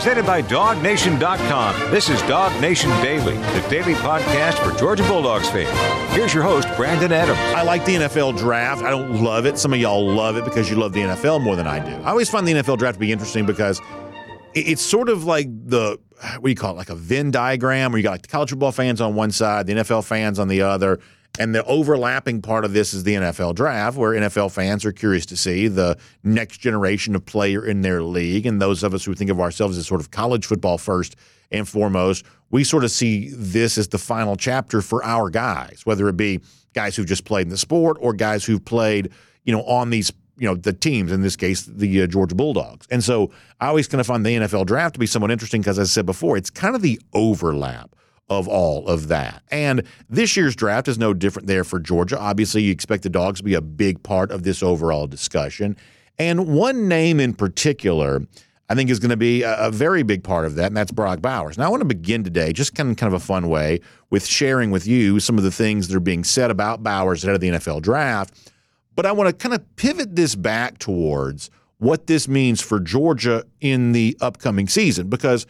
presented by DawgNation.com. This is DawgNation Daily, the daily podcast for Georgia Bulldogs fans. Here's your host, Brandon Adams. I like the NFL draft. I don't love it. Some of y'all love it because you love the NFL more than I do. I always find the NFL draft to be interesting because it's sort of like the what do you call it, like a Venn diagram where you got like the college football fans on one side, the NFL fans on the other. And the overlapping part of this is the NFL draft, where NFL fans are curious to see the next generation of player in their league. And those of us who think of ourselves as sort of college football first and foremost, we sort of see this as the final chapter for our guys, whether it be guys who've just played in the sport or guys who've played, you know, on these you know the teams in this case the uh, Georgia Bulldogs. And so I always kind of find the NFL draft to be somewhat interesting because as I said before, it's kind of the overlap of all of that. And this year's draft is no different there for Georgia. Obviously, you expect the Dogs to be a big part of this overall discussion. And one name in particular, I think, is going to be a, a, very big part of that, and that's Brock Bowers. Now, I want to begin today, just kind of, kind of a fun way, with sharing with you some of the things that are being said about Bowers ahead of the NFL draft. But I want to kind of pivot this back towards what this means for Georgia in the upcoming season, because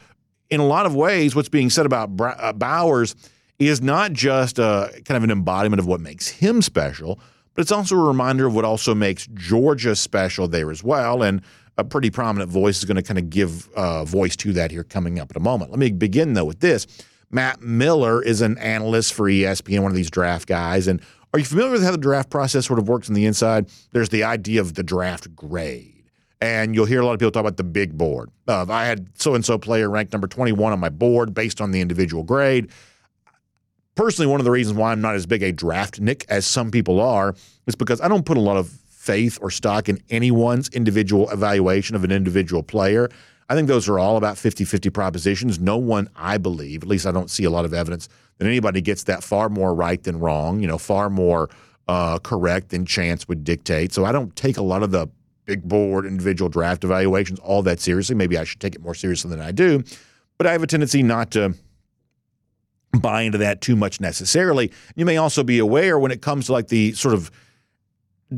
in a lot of ways, what's being said about uh, Bowers is not just a, kind of an embodiment of what makes him special, but it's also a reminder of what also makes Georgia special there as well. And a pretty prominent voice is going to kind of give uh, voice to that here coming up in a moment. Let me begin, though, with this. Matt Miller is an analyst for ESPN, one of these draft guys. And are you familiar with how the draft process sort of works on the inside? There's the idea of the draft grade and you'll hear a lot of people talk about the big board. Uh, I had so and so player ranked number 21 on my board based on the individual grade. Personally, one of the reasons why I'm not as big a draft nick as some people are is because I don't put a lot of faith or stock in anyone's individual evaluation of an individual player. I think those are all about 50 50 propositions. No one, I believe, at least I don't see a lot of evidence that anybody gets that far more right than wrong, you know, far more uh, correct than chance would dictate. So I don't take a lot of the big board, individual draft evaluations all that seriously. Maybe I should take it more seriously than I do, but I have a tendency not to buy into that too much necessarily. You may also be aware when it comes to like the sort of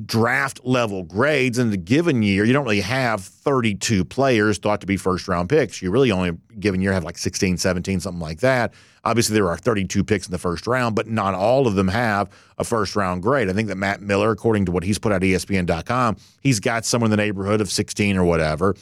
draft level grades in the given year, you don't really have 32 players thought to be first round picks. You really only given year have like 16, 17, something like that. Obviously, there are 32 picks in the first round, but not all of them have a first round grade. I think that Matt Miller, according to what he's put out at ESPN.com, he's got somewhere in the neighborhood of 16 or whatever.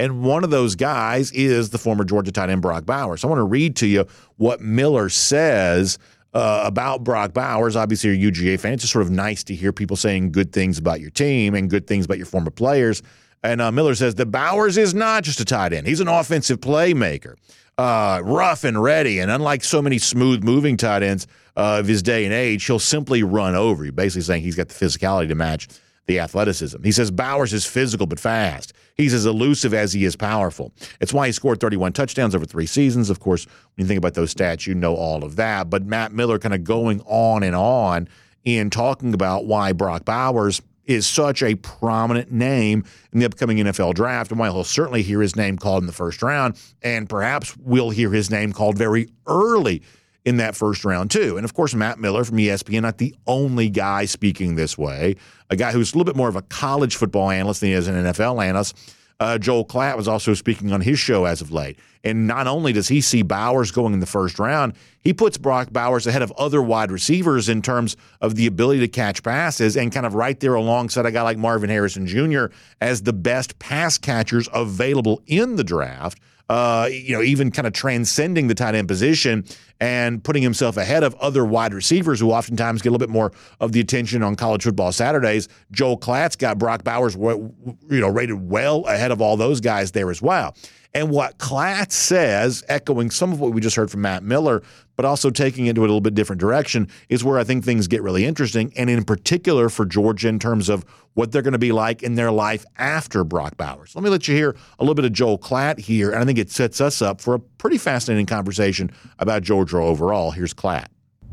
And one of those guys is the former Georgia tight end Brock Bowers. So I want to read to you what Miller says uh, about Brock Bowers. Obviously, you're a UGA fan. It's just sort of nice to hear people saying good things about your team and good things about your former players. And uh, Miller says that Bowers is not just a tight end, he's an offensive playmaker. Uh, rough and ready, and unlike so many smooth moving tight ends uh, of his day and age, he'll simply run over you. Basically, saying he's got the physicality to match the athleticism. He says Bowers is physical but fast. He's as elusive as he is powerful. It's why he scored 31 touchdowns over three seasons. Of course, when you think about those stats, you know all of that. But Matt Miller kind of going on and on in talking about why Brock Bowers is such a prominent name in the upcoming NFL draft, and why he'll certainly hear his name called in the first round, and perhaps we'll hear his name called very early in that first round, too. And of course, Matt Miller from ESPN, not the only guy speaking this way, a guy who's a little bit more of a college football analyst than he is an NFL analyst. Uh, Joel Klatt was also speaking on his show as of late. And not only does he see Bowers going in the first round, he puts Brock Bowers ahead of other wide receivers in terms of the ability to catch passes and kind of right there alongside a guy like Marvin Harrison Jr. as the best pass catchers available in the draft uh, you know, even kind of transcending the tight end position and putting himself ahead of other wide receivers who oftentimes get a little bit more of the attention on college football Saturdays. Joel Klatt's got Brock Bowers, you know, rated well ahead of all those guys there as well. And what Klatt says, echoing some of what we just heard from Matt Miller, but also taking it into a little bit different direction, is where I think things get really interesting. And in particular for Georgia in terms of what they're going to be like in their life after Brock Bowers. Let me let you hear a little bit of Joel Klatt here. And I think it sets us up for a pretty fascinating conversation about Georgia overall. Here's Klatt.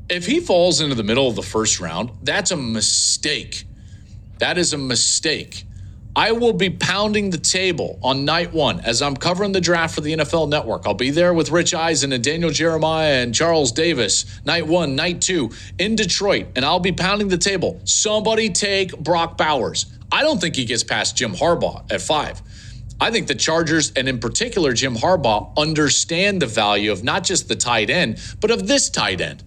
If he falls into the middle of the first round, that's a mistake. That is a mistake. I will be pounding the table on night one as I'm covering the draft for the NFL Network. I'll be there with Rich Eisen and Daniel Jeremiah and Charles Davis, night one, night two in Detroit, and I'll be pounding the table. Somebody take Brock Bowers. I don't think he gets past Jim Harbaugh at five. I think the Chargers, and in particular Jim Harbaugh, understand the value of not just the tight end, but of this tight end.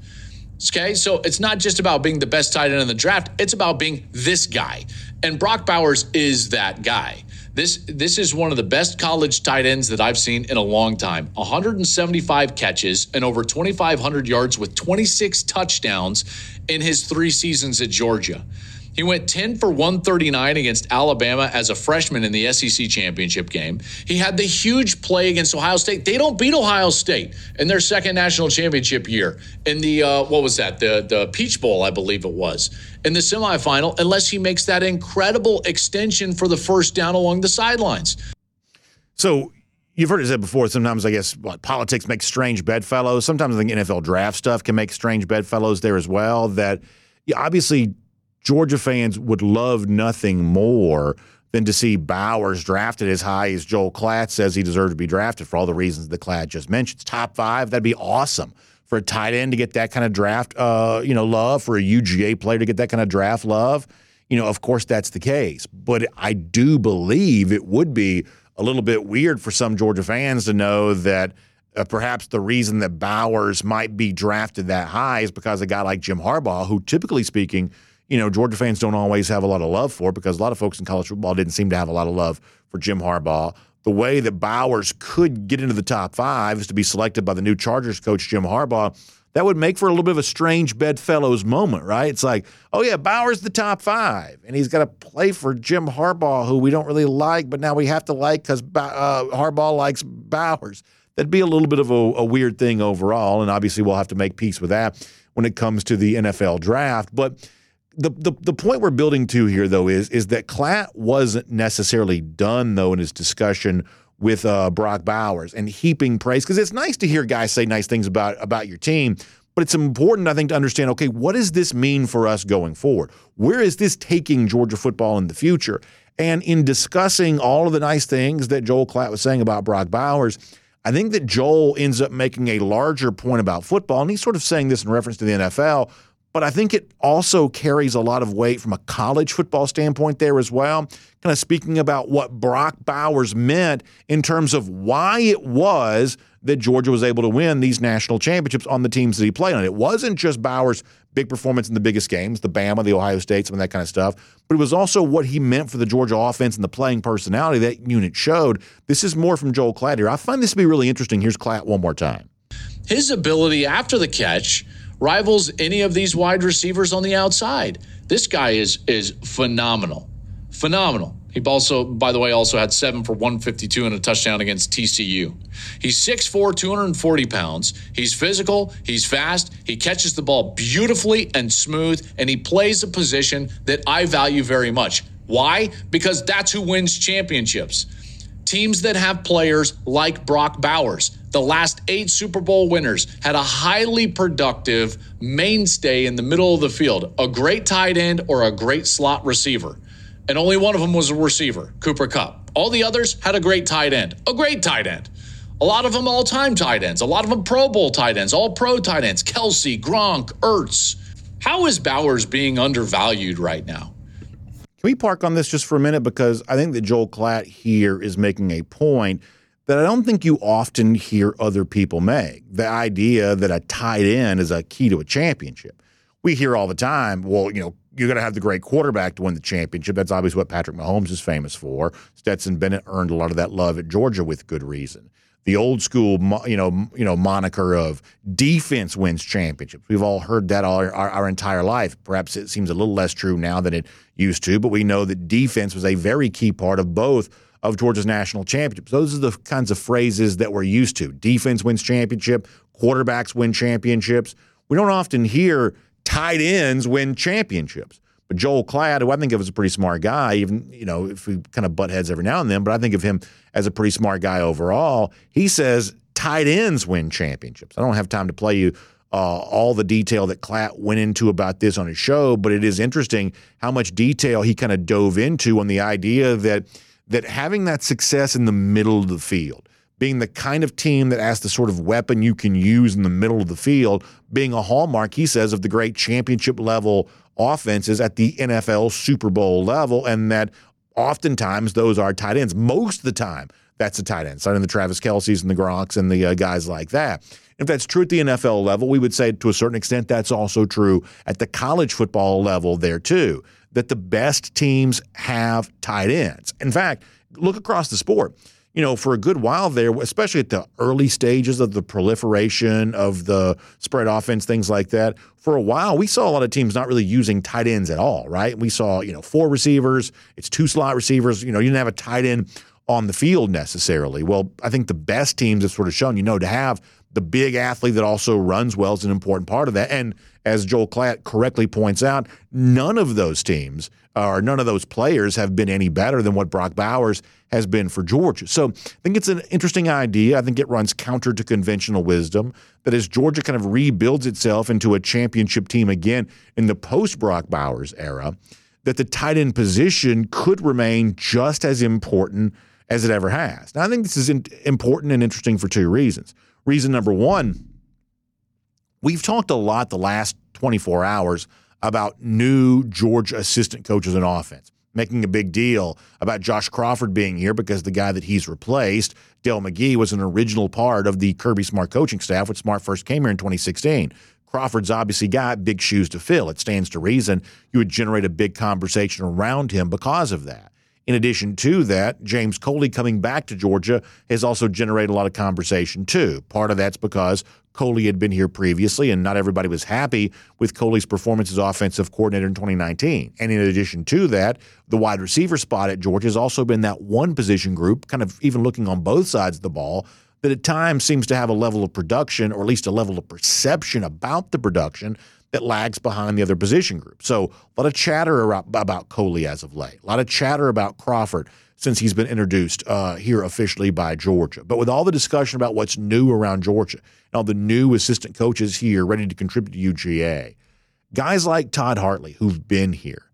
Okay, so it's not just about being the best tight end in the draft, it's about being this guy. And Brock Bowers is that guy. This this is one of the best college tight ends that I've seen in a long time. 175 catches and over 2500 yards with 26 touchdowns in his 3 seasons at Georgia. He went 10 for 139 against Alabama as a freshman in the SEC championship game. He had the huge play against Ohio State. They don't beat Ohio State in their second national championship year. In the uh, what was that? The the Peach Bowl, I believe it was, in the semifinal. Unless he makes that incredible extension for the first down along the sidelines. So you've heard it said before. Sometimes I guess what politics makes strange bedfellows. Sometimes I think NFL draft stuff can make strange bedfellows there as well. That obviously Georgia fans would love nothing more than to see Bowers drafted as high as Joel Klatt says he deserves to be drafted for all the reasons that Klatt just mentioned. Top five, that'd be awesome for a tight end to get that kind of draft, uh, you know, love for a UGA player to get that kind of draft love. You know, of course that's the case, but I do believe it would be a little bit weird for some Georgia fans to know that uh, perhaps the reason that Bowers might be drafted that high is because a guy like Jim Harbaugh, who typically speaking you know, Georgia fans don't always have a lot of love for because a lot of folks in college football didn't seem to have a lot of love for Jim Harbaugh. The way that Bowers could get into the top five is to be selected by the new Chargers coach, Jim Harbaugh. That would make for a little bit of a strange bedfellows moment, right? It's like, oh, yeah, Bowers the top five, and he's got to play for Jim Harbaugh, who we don't really like, but now we have to like because uh, Harbaugh likes Bowers. That'd be a little bit of a, a weird thing overall, and obviously we'll have to make peace with that when it comes to the NFL draft. But the, the the point we're building to here though is is that Klatt wasn't necessarily done though in his discussion with uh, Brock Bowers and heaping praise because it's nice to hear guys say nice things about about your team, but it's important I think to understand okay what does this mean for us going forward? Where is this taking Georgia football in the future? And in discussing all of the nice things that Joel Klatt was saying about Brock Bowers. I think that Joel ends up making a larger point about football, and he's sort of saying this in reference to the NFL, but I think it also carries a lot of weight from a college football standpoint there as well. Kind of speaking about what Brock Bowers meant in terms of why it was that Georgia was able to win these national championships on the teams that he played on. It wasn't just Bowers' big performance in the biggest games, the Bama, the Ohio State, some of that kind of stuff, but it was also what he meant for the Georgia offense and the playing personality that unit showed. This is more from Joel Klatt here. I find this to be really interesting. Here's Klatt one more time. His ability after the catch – rivals any of these wide receivers on the outside. This guy is is phenomenal. Phenomenal. He also, by the way, also had seven for 152 and a touchdown against TCU. He's 6'4, 240 pounds. He's physical, he's fast, he catches the ball beautifully and smooth, and he plays a position that I value very much. Why? Because that's who wins championships. Teams that have players like Brock Bowers, the last eight Super Bowl winners, had a highly productive mainstay in the middle of the field, a great tight end or a great slot receiver. And only one of them was a receiver, Cooper Kupp. All the others had a great tight end, a great tight end. A lot of them all time tight ends, a lot of them Pro Bowl tight ends, all pro tight ends, Kelce, Gronk, Ertz. How is Bowers being undervalued right now? Can we park on this just for a minute? Because I think that Joel Klatt here is making a point that I don't think you often hear other people make. The idea that a tight end is a key to a championship. We hear all the time, well, you know, you're going to have the great quarterback to win the championship. That's obviously what Patrick Mahomes is famous for. Stetson Bennett earned a lot of that love at Georgia with good reason. The old school, you know, you know, moniker of defense wins championships. We've all heard that all our, our entire life. Perhaps it seems a little less true now than it used to, but we know that defense was a very key part of both of Georgia's national championships. Those are the kinds of phrases that we're used to. Defense wins championship, quarterbacks win championships. We don't often hear tight ends win championships. But Joel Klatt, who I think of as a pretty smart guy, even you know if we kind of butt heads every now and then, but I think of him as a pretty smart guy overall. He says tight ends win championships. I don't have time to play you uh, all the detail that Klatt went into about this on his show, but it is interesting how much detail he kind of dove into on the idea that that having that success in the middle of the field, being the kind of team that has the sort of weapon you can use in the middle of the field, being a hallmark, he says, of the great championship level offenses at the NFL Super Bowl level, and that oftentimes those are tight ends. Most of the time, that's a tight end, signing the Travis Kelces and the Gronks and the uh, guys like that. If that's true at the NFL level, we would say to a certain extent that's also true at the college football level there too, that the best teams have tight ends. In fact, look across the sport. You know, for a good while there, especially at the early stages of the proliferation of the spread offense, things like that, for a while, we saw a lot of teams not really using tight ends at all, right? We saw, you know, four receivers, it's two slot receivers. You know, you didn't have a tight end on the field necessarily. Well, I think the best teams have sort of shown, you know, to have the big athlete that also runs well is an important part of that. And as Joel Klatt correctly points out, none of those teams or none of those players have been any better than what Brock Bowers has been for Georgia. So I think it's an interesting idea. I think it runs counter to conventional wisdom that as Georgia kind of rebuilds itself into a championship team again in the post Brock Bowers era, that the tight end position could remain just as important as it ever has. Now, I think this is important and interesting for two reasons. Reason number one, we've talked a lot the last 24 hours about new Georgia assistant coaches in offense, making a big deal about Josh Crawford being here because the guy that he's replaced, Dell McGee, was an original part of the Kirby Smart coaching staff when Smart first came here in 2016. Crawford's obviously got big shoes to fill. It stands to reason you would generate a big conversation around him because of that. In addition to that, James Coley coming back to Georgia has also generated a lot of conversation too. Part of that's because Coley had been here previously, and not everybody was happy with Coley's performance as offensive coordinator in 2019. And in addition to that, the wide receiver spot at Georgia has also been that one position group, kind of even looking on both sides of the ball, that at times seems to have a level of production, or at least a level of perception about the production that lags behind the other position group. So a lot of chatter about, about Coley as of late, a lot of chatter about Crawford since he's been introduced uh, here officially by Georgia. But with all the discussion about what's new around Georgia all the new assistant coaches here ready to contribute to UGA, guys like Todd Hartley who've been here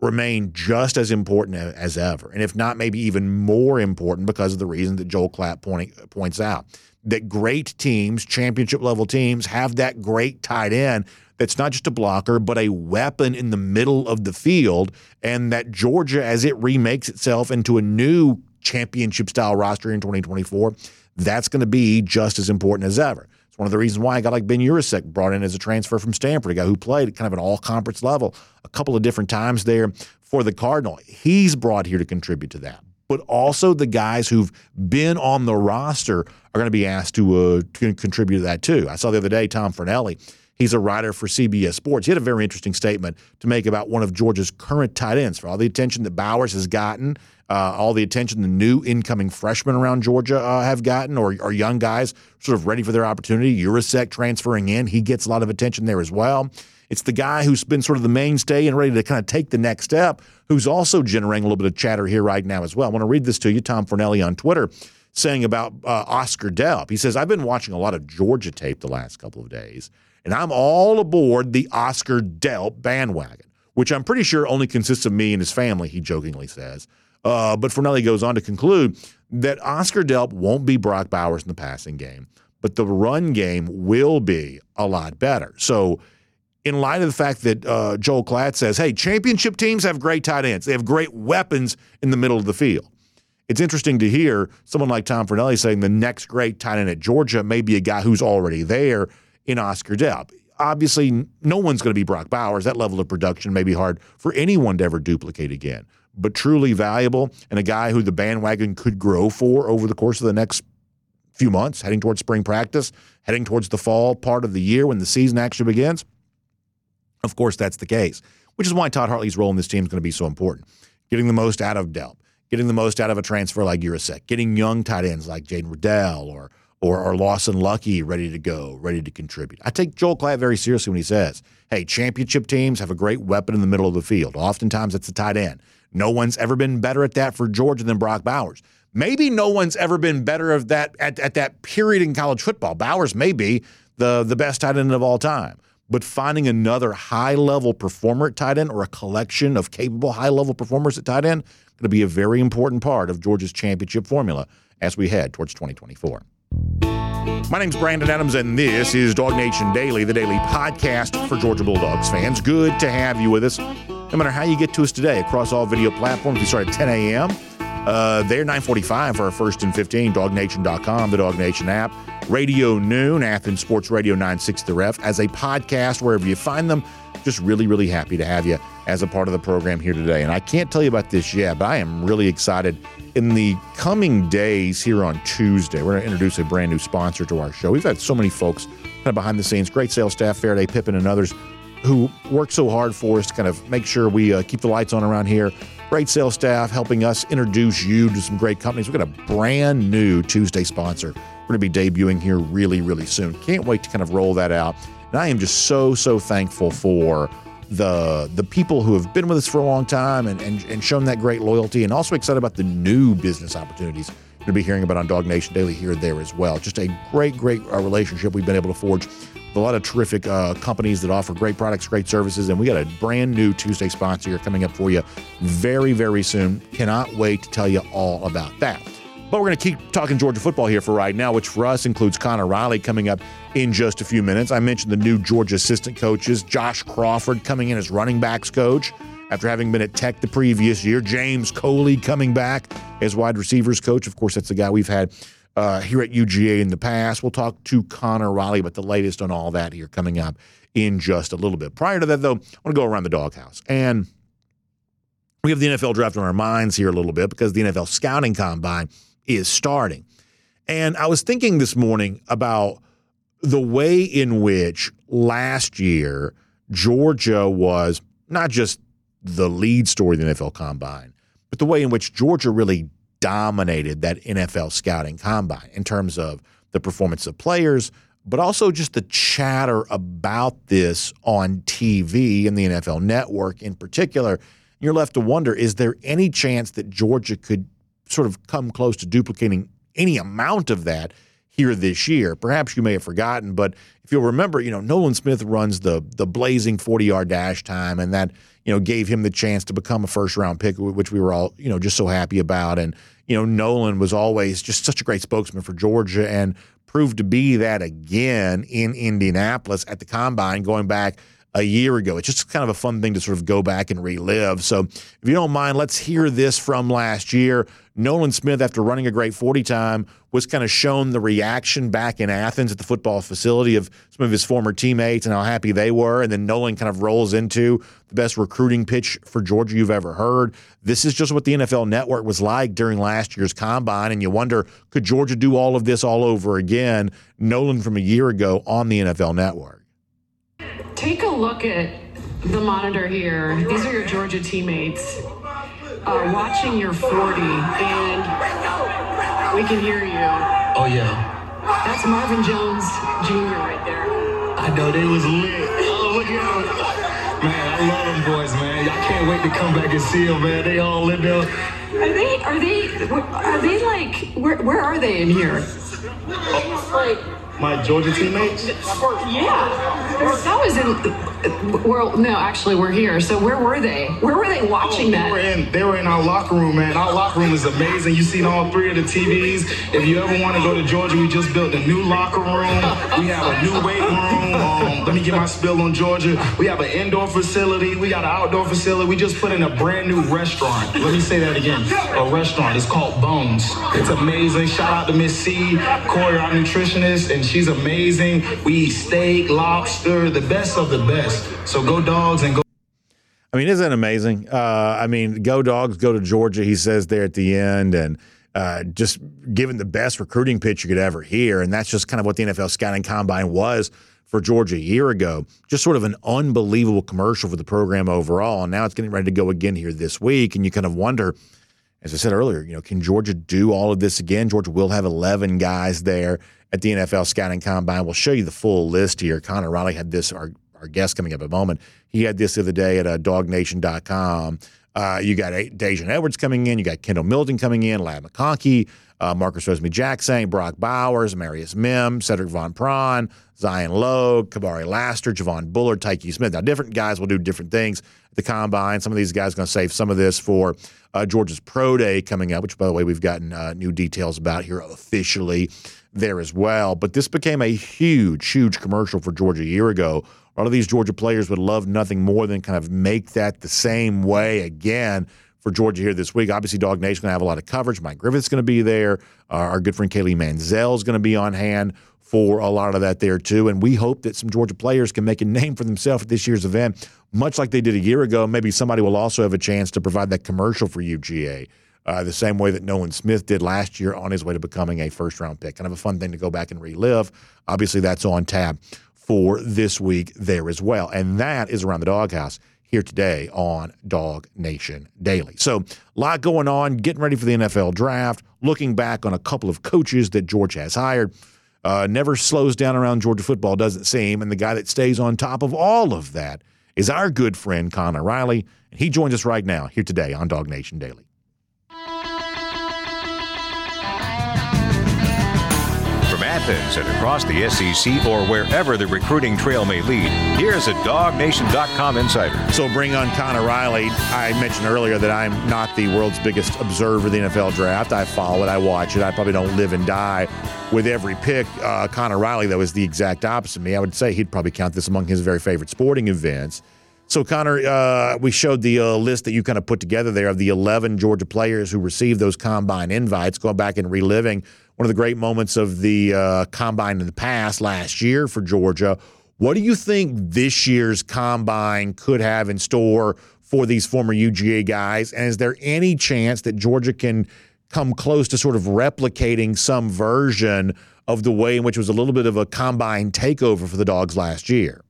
remain just as important as ever, and if not, maybe even more important because of the reason that Joel pointing, points out that great teams, championship level teams, have that great tight end that's not just a blocker, but a weapon in the middle of the field. And that Georgia, as it remakes itself into a new championship style roster in 2024, that's going to be just as important as ever. It's one of the reasons why I got like Ben Yurosek brought in as a transfer from Stanford, a guy who played at kind of an all conference level a couple of different times there for the Cardinal. He's brought here to contribute to that. But also the guys who've been on the roster are going to be asked to, uh, to contribute to that too. I saw the other day Tom Fornelli He's a writer for CBS Sports. He had a very interesting statement to make about one of Georgia's current tight ends for all the attention that Bowers has gotten, uh, all the attention the new incoming freshmen around Georgia uh, have gotten, or, or young guys sort of ready for their opportunity. Yurosek transferring in, he gets a lot of attention there as well. It's the guy who's been sort of the mainstay and ready to kind of take the next step, who's also generating a little bit of chatter here right now as well. I want to read this to you, Tom Fornelli on Twitter saying about uh, Oscar Delp. He says, I've been watching a lot of Georgia tape the last couple of days, and I'm all aboard the Oscar Delp bandwagon, which I'm pretty sure only consists of me and his family, he jokingly says. Uh, but Fornelli goes on to conclude that Oscar Delp won't be Brock Bowers in the passing game, but the run game will be a lot better. So, in light of the fact that uh, Joel Klatt says, hey, championship teams have great tight ends, they have great weapons in the middle of the field. It's interesting to hear someone like Tom Fornelli saying the next great tight end at Georgia may be a guy who's already there in Oscar Delp. Obviously, no one's going to be Brock Bowers. That level of production may be hard for anyone to ever duplicate again, but truly valuable and a guy who the bandwagon could grow for over the course of the next few months, heading towards spring practice, heading towards the fall part of the year when the season actually begins. Of course, that's the case, which is why Todd Hartley's role in this team is going to be so important. Getting the most out of Delp, getting the most out of a transfer like Yurosek, getting young tight ends like Jaden Reddell or or, or Lawson Luckie ready to go, ready to contribute. I take Joel Klatt very seriously when he says, hey, championship teams have a great weapon in the middle of the field. Oftentimes it's a tight end. No one's ever been better at that for Georgia than Brock Bowers. Maybe no one's ever been better of that at, at that period in college football. Bowers may be the, the best tight end of all time. But finding another high level performer at tight end or a collection of capable high level performers at tight end going to be a very important part of Georgia's championship formula as we head towards 2024. My name's Brandon Adams, and this is DawgNation Daily, the daily podcast for Georgia Bulldogs fans. Good to have you with us. no matter how you get to us today across all video platforms. We start at 10 a.m. Uh, they're 945 for our first and 15, dawgnation.com, the DawgNation app, Radio Noon, Athens Sports Radio 96 The Ref, as a podcast, wherever you find them. Just really, really happy to have you as a part of the program here today. And I can't tell you about this yet, but I am really excited. In the coming days here on Tuesday, we're going to introduce a brand new sponsor to our show. We've had so many folks kind of behind the scenes, great sales staff, Faraday Pippin, and others who work so hard for us to kind of make sure we uh, keep the lights on around here. Great sales staff helping us introduce you to some great companies. We've got a brand new Tuesday sponsor. We're going to be debuting here really, really soon. Can't wait to kind of roll that out. And I am just so, so thankful for the the people who have been with us for a long time and, and, and shown that great loyalty, and also excited about the new business opportunities to be hearing about on DawgNation Daily here and there as well. Just a great, great uh, relationship we've been able to forge with a lot of terrific uh, companies that offer great products, great services, and we got a brand new Tuesday sponsor here coming up for you very, very soon. Cannot wait to tell you all about that. But we're going to keep talking Georgia football here for right now, which for us includes Connor Riley coming up in just a few minutes. I mentioned the new Georgia assistant coaches, Josh Crawford coming in as running backs coach after having been at Tech the previous year. James Coley coming back as wide receivers coach. Of course, that's the guy we've had uh, here at UGA in the past. We'll talk to Connor Riley about the latest on all that here coming up in just a little bit. Prior to that, though, I want to go around the doghouse. And we have the NFL draft on our minds here a little bit because the NFL scouting combine is starting. And I was thinking this morning about the way in which last year Georgia was not just the lead story of the NFL combine, but the way in which Georgia really dominated that NFL scouting combine in terms of the performance of players, but also just the chatter about this on TV and the NFL network in particular. You're left to wonder is there any chance that Georgia could sort of come close to duplicating any amount of that here this year. Perhaps you may have forgotten, but if you'll remember, you know, Nolan Smith runs the the blazing 40-yard dash time and that, you know, gave him the chance to become a first round pick which we were all, you know, just so happy about and you know, Nolan was always just such a great spokesman for Georgia and proved to be that again in Indianapolis at the combine going back a year ago. It's just kind of a fun thing to sort of go back and relive. So, if you don't mind, let's hear this from last year. Nolan Smith, after running a great 40 time, was kind of shown the reaction back in Athens at the football facility of some of his former teammates and how happy they were. And then Nolan kind of rolls into the best recruiting pitch for Georgia you've ever heard. This is just what the NFL network was like during last year's combine. And you wonder, could Georgia do all of this all over again? Nolan from a year ago on the NFL network. Take a look at the monitor here. These are your Georgia teammates uh, watching your 40, and we can hear you. Oh, yeah. That's Marvin Jones Jr. right there. I know they was lit. Oh, look at them. Man, I love them boys, man. Y'all can't wait to come back and see them, man. They all in there. Are they, are they, are they like, where, where are they in here? Like, my Georgia teammates? Yeah. That was in. Well, no, actually, we're here. So where were they? Where were they watching oh, they that? Were in, they were in our locker room, man. Our locker room is amazing. You've seen all three of the TVs. If you ever want to go to Georgia, we just built a new locker room. We have a new weight room. Um, let me get my spill on Georgia. We have an indoor facility. We got an outdoor facility. We just put in a brand new restaurant. Let me say that again. A restaurant. It's called Bones. It's amazing. Shout out to Miss C, Corey, our nutritionist, and she's amazing. We eat steak, lobster, the best of the best. So go dogs and go. I mean, isn't it amazing? Uh, I mean, go dogs, go to Georgia. He says there at the end, and uh, just given the best recruiting pitch you could ever hear, and that's just kind of what the NFL scouting combine was for Georgia a year ago. Just sort of an unbelievable commercial for the program overall, and now it's getting ready to go again here this week, and you kind of wonder. As I said earlier, you know, can Georgia do all of this again? Georgia will have 11 guys there at the NFL Scouting Combine. We'll show you the full list here. Connor Riley had this, our, our guest coming up in a moment. He had this the other day at uh, dawgnation.com. Uh, you got Daijun Edwards coming in. You got Kendall Milton coming in, Ladd McConkey, uh, Marcus Rosemy-Jacksaint, Brock Bowers, Amarius Mims, Sedrick Van Pran, Zion Logue, Kamari Lassiter, Javon Bullard, Tykee Smith. Now, different guys will do different things at the combine. Some of these guys are going to save some of this for uh, Georgia's Pro Day coming up, which, by the way, we've gotten uh, new details about here officially there as well. But this became a huge, huge commercial for Georgia a year ago A lot of these Georgia players would love nothing more than kind of make that the same way again for Georgia here this week. Obviously, DawgNation going to have a lot of coverage. Mike Griffith's going to be there. Uh, our good friend Kaylee Mansell is going to be on hand for a lot of that there too. And we hope that some Georgia players can make a name for themselves at this year's event, much like they did a year ago. Maybe somebody will also have a chance to provide that commercial for UGA. Uh, the same way that Nolan Smith did last year on his way to becoming a first round pick. Kind of a fun thing to go back and relive. Obviously, that's on tap for this week there as well. And that is around the doghouse here today on DawgNation Daily. So, a lot going on, getting ready for the NFL draft, looking back on a couple of coaches that George has hired. Uh, never slows down around Georgia football, doesn't seem. And the guy that stays on top of all of that is our good friend, Connor Riley. And he joins us right now here today on DawgNation Daily. And across the SEC or wherever the recruiting trail may lead, here's a DawgNation.com insider. So bring on Connor Riley. I mentioned earlier that I'm not the world's biggest observer of the NFL draft. I follow it, I watch it. I probably don't live and die with every pick. Uh, Connor Riley, that was the exact opposite of me. I would say he'd probably count this among his very favorite sporting events. So, Connor, uh, we showed the uh, list that you kind of put together there of the 11 Georgia players who received those combine invites, going back and reliving one of the great moments of the uh, combine in the past last year for Georgia. What do you think this year's combine could have in store for these former UGA guys? And is there any chance that Georgia can come close to sort of replicating some version of the way in which it was a little bit of a combine takeover for the dogs last year?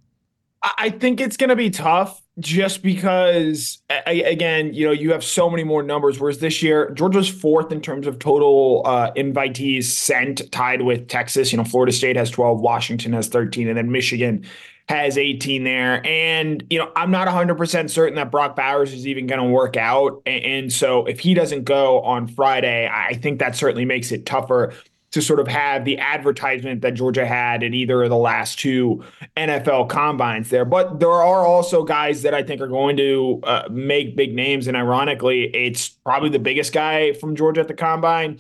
I think it's going to be tough just because again you know you have so many more numbers whereas this year georgia's fourth in terms of total uh, invitees sent tied with texas. You know florida state has 12 washington has 13 and then michigan has 18 there. And you know i'm not 100% certain that brock bowers is even going to work out. And so if he doesn't go on friday i think that certainly makes it tougher to sort of have the advertisement that Georgia had in either of the last two NFL combines there. But there are also guys that I think are going to uh, make big names. And ironically, it's probably the biggest guy from Georgia at the combine.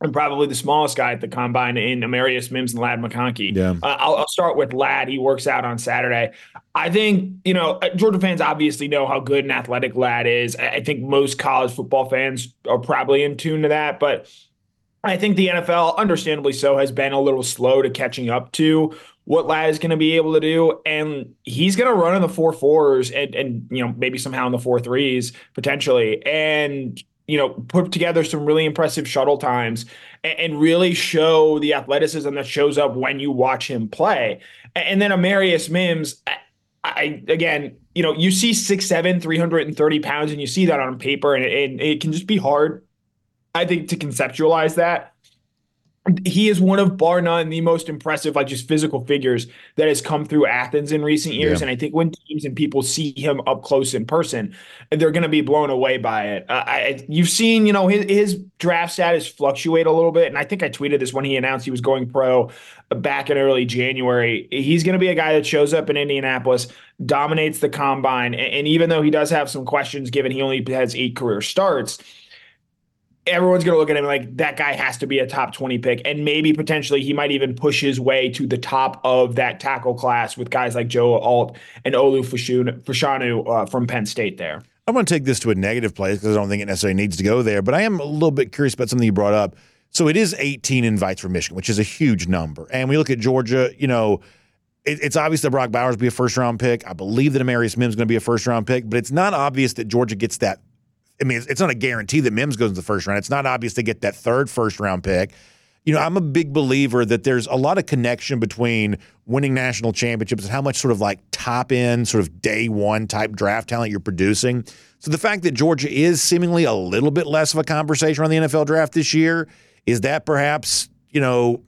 And probably the smallest guy at the combine in Amarius Mims and Ladd McConkey. Yeah. Uh, I'll, I'll, start with Ladd. He works out on Saturday. I think, you know, uh, Georgia fans obviously know how good and athletic Ladd is. I think most college football fans are probably in tune to that. But I think the NFL, understandably so, has been a little slow to catching up to what Ladd is going to be able to do, and he's going to run in the four fours and and you know maybe somehow in the four threes potentially, and you know put together some really impressive shuttle times and, and really show the athleticism that shows up when you watch him play. And then Amarius Mims, I, I again, you know, you see six seven, 330 pounds, and you see that on paper, and it, it can just be hard I think to conceptualize that, he is one of bar none the most impressive, like just physical figures that has come through Athens in recent years. Yeah. And I think when teams and people see him up close in person, they're going to be blown away by it. Uh, I, you've seen, you know, his, his draft status fluctuate a little bit, and I think I tweeted this when he announced he was going pro back in early January. He's going to be a guy that shows up in Indianapolis, dominates the combine, and, and even though he does have some questions, given he only has eight career starts everyone's going to look at him like that guy has to be a top 20 pick. And maybe potentially he might even push his way to the top of that tackle class with guys like Joe Alt and Olu Fashanu uh, from Penn State there. I want to take this to a negative place because I don't think it necessarily needs to go there, but I am a little bit curious about something you brought up. So it is 18 invites for Michigan, which is a huge number. And we look at Georgia, you know, it, it's obvious that Brock Bowers will be a first round pick. I believe that Amarius Mims is going to be a first round pick, but it's not obvious that Georgia gets that I mean, it's not a guarantee that Mims goes in the first round. It's not obvious to get that third first round pick. You know, I'm a big believer that there's a lot of connection between winning national championships and how much sort of like top end, sort of day one type draft talent you're producing. So the fact that Georgia is seemingly a little bit less of a conversation on the NFL draft this year, is that perhaps, you know,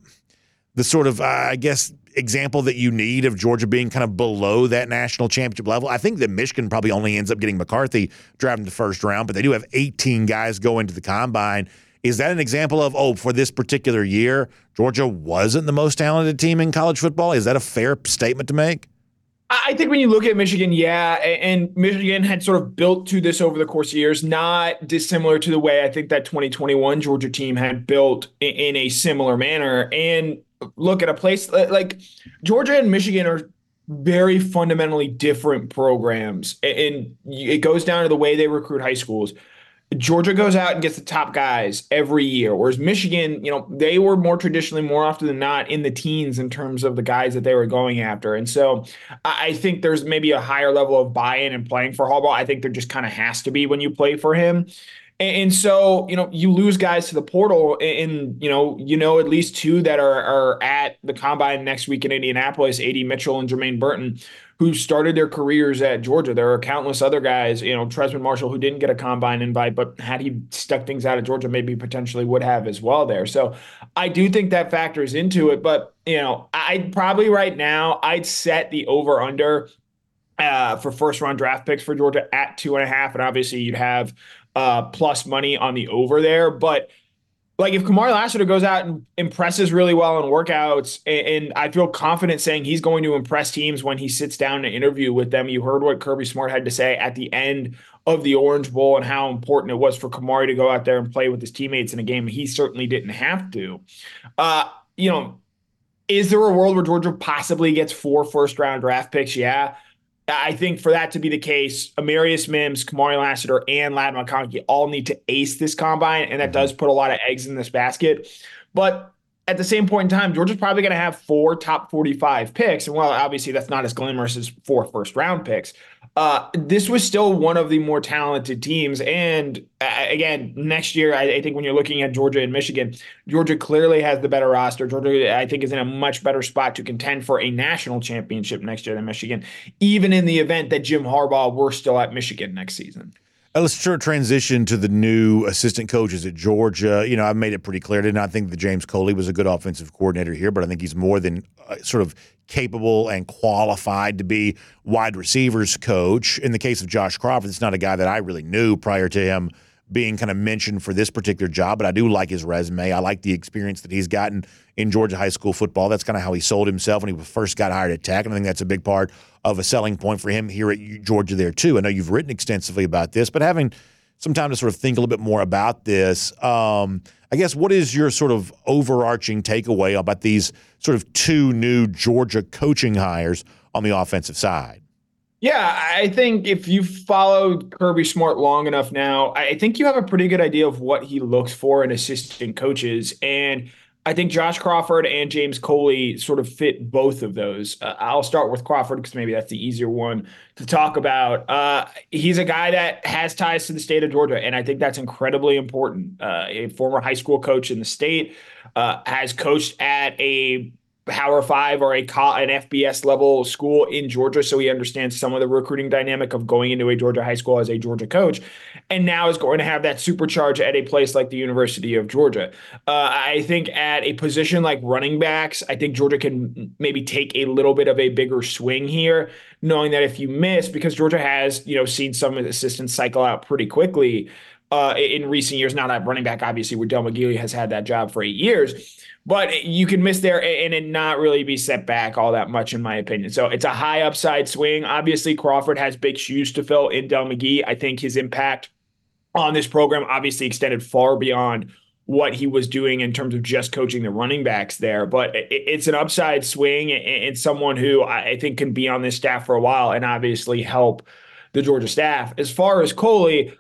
the sort of, uh, I guess, example that you need of Georgia being kind of below that national championship level. I think that Michigan probably only ends up getting McCarthy drafting the first round, but they do have 18 guys go into the combine. Is that an example of, oh, for this particular year, Georgia wasn't the most talented team in college football? Is that a fair statement to make? I think when you look at Michigan, yeah, and Michigan had sort of built to this over the course of years, not dissimilar to the way I think that 2021 Georgia team had built in a similar manner. And look at a place uh, like Georgia and Michigan are very fundamentally different programs. And it goes down to the way they recruit high schools. Georgia goes out and gets the top guys every year, whereas Michigan, you know, they were more traditionally, more often than not, in the teens in terms of the guys that they were going after. And so I think there's maybe a higher level of buy in and playing for Harbaugh. I think there just kind of has to be when you play for him. And so, you know, you lose guys to the portal, and you know, you know, at least two that are are at the combine next week in Indianapolis, AD Mitchell and Jermaine Burton, who started their careers at Georgia. There are countless other guys, you know, Trezmen Marshall, who didn't get a combine invite, but had he stuck things out at Georgia, maybe potentially would have as well there. So I do think that factors into it. But, you know, I'd probably right now, I'd set the over under uh, for first round draft picks for Georgia at two and a half. And obviously you'd have uh, plus money on the over there. But like if Kamari Lassiter goes out and impresses really well in workouts, and, and, I feel confident saying he's going to impress teams when he sits down to interview with them. You heard what Kirby Smart had to say at the end of the Orange Bowl and how important it was for Kamari to go out there and play with his teammates in a game. He certainly didn't have to. Uh, you know, is there a world where Georgia possibly gets four first round draft picks? Yeah. I think for that to be the case, Amarius Mims, Kamari Lassiter, and Ladd McConkey all need to ace this combine, and that mm-hmm. does put a lot of eggs in this basket. But at the same point in time, Georgia's probably going to have four top 45 picks. And while obviously that's not as glamorous as four first round picks, uh, this was still one of the more talented teams. And uh, again, next year, I, I, think when you're looking at Georgia and Michigan, Georgia clearly has the better roster. Georgia, I think, is in a much better spot to contend for a national championship next year than Michigan, even in the event that Jim Harbaugh were still at Michigan next season. Uh, let's of transition to the new assistant coaches at Georgia. You know, I've made it pretty clear. I did not think that James Coley was a good offensive coordinator here, but I think he's more than uh, sort of capable and qualified to be wide receivers coach. In the case of Josh Crawford, it's not a guy that I really knew prior to him being kind of mentioned for this particular job, but I do like his resume. I like the experience that he's gotten in Georgia high school football. That's kind of how he sold himself when he first got hired at Tech, and I think that's a big part of a selling point for him here at Georgia there too. I know you've written extensively about this, but having some time to sort of think a little bit more about this, um, I guess what is your sort of overarching takeaway about these sort of two new Georgia coaching hires on the offensive side? Yeah, I think if you followed Kirby Smart long enough now, I think you have a pretty good idea of what he looks for in assistant coaches. And I think Josh Crawford and James Coley sort of fit both of those. Uh, I'll start with Crawford because maybe that's the easier one to talk about. Uh, he's a guy that has ties to the state of Georgia, and I think that's incredibly important. Uh, a former high school coach in the state uh, has coached at a Power Five or a an FBS level school in Georgia, so he understands some of the recruiting dynamic of going into a Georgia high school as a Georgia coach, and now is going to have that supercharge at a place like the University of Georgia. Uh, I think at a position like running backs, I think Georgia can maybe take a little bit of a bigger swing here, knowing that if you miss, because Georgia has you know seen some assistants cycle out pretty quickly uh, in recent years. Now that running back, obviously, where Del McGeely has had that job for eight years but you can miss there and it not really be set back all that much, in my opinion. So it's a high upside swing. Obviously, Crawford has big shoes to fill in Dell McGee. I think his impact on this program obviously extended far beyond what he was doing in terms of just coaching the running backs there. But it's an upside swing and someone who I think can be on this staff for a while and obviously help the Georgia staff. As far as Coley,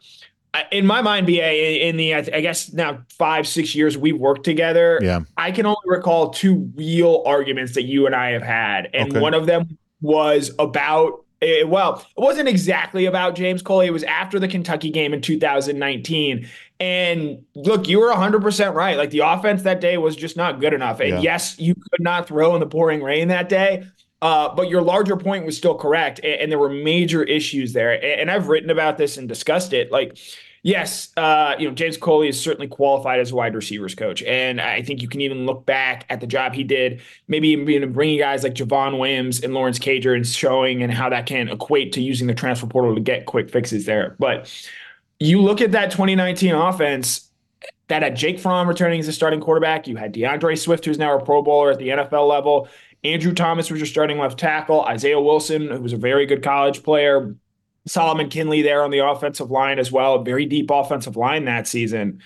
in my mind, BA, in the I guess now five six years we've worked together. Yeah, I can only recall two real arguments that you and I have had, and okay. one of them was about. Eh, well, it wasn't exactly about James Coley. It was after the Kentucky game in 2019. And look, you were 100% right. Like the offense that day was just not good enough. And yeah. yes, you could not throw in the pouring rain that day. Uh, but your larger point was still correct. And, and, there were major issues there. And I've written about this and discussed it. Like, Yes, uh, you know James Coley is certainly qualified as a wide receivers coach, and I think you can even look back at the job he did, maybe even bringing guys like Javon Williams and Lawrence Cager and showing and how that can equate to using the transfer portal to get quick fixes there. But you look at that 2019 offense that had Jake Fromm returning as a starting quarterback. You had D'Andre Swift, who's now a Pro Bowler at the NFL level. Andrew Thomas was your starting left tackle. Isaiah Wilson, who was a very good college player. Solomon Kindley there on the offensive line as well, a very deep offensive line that season.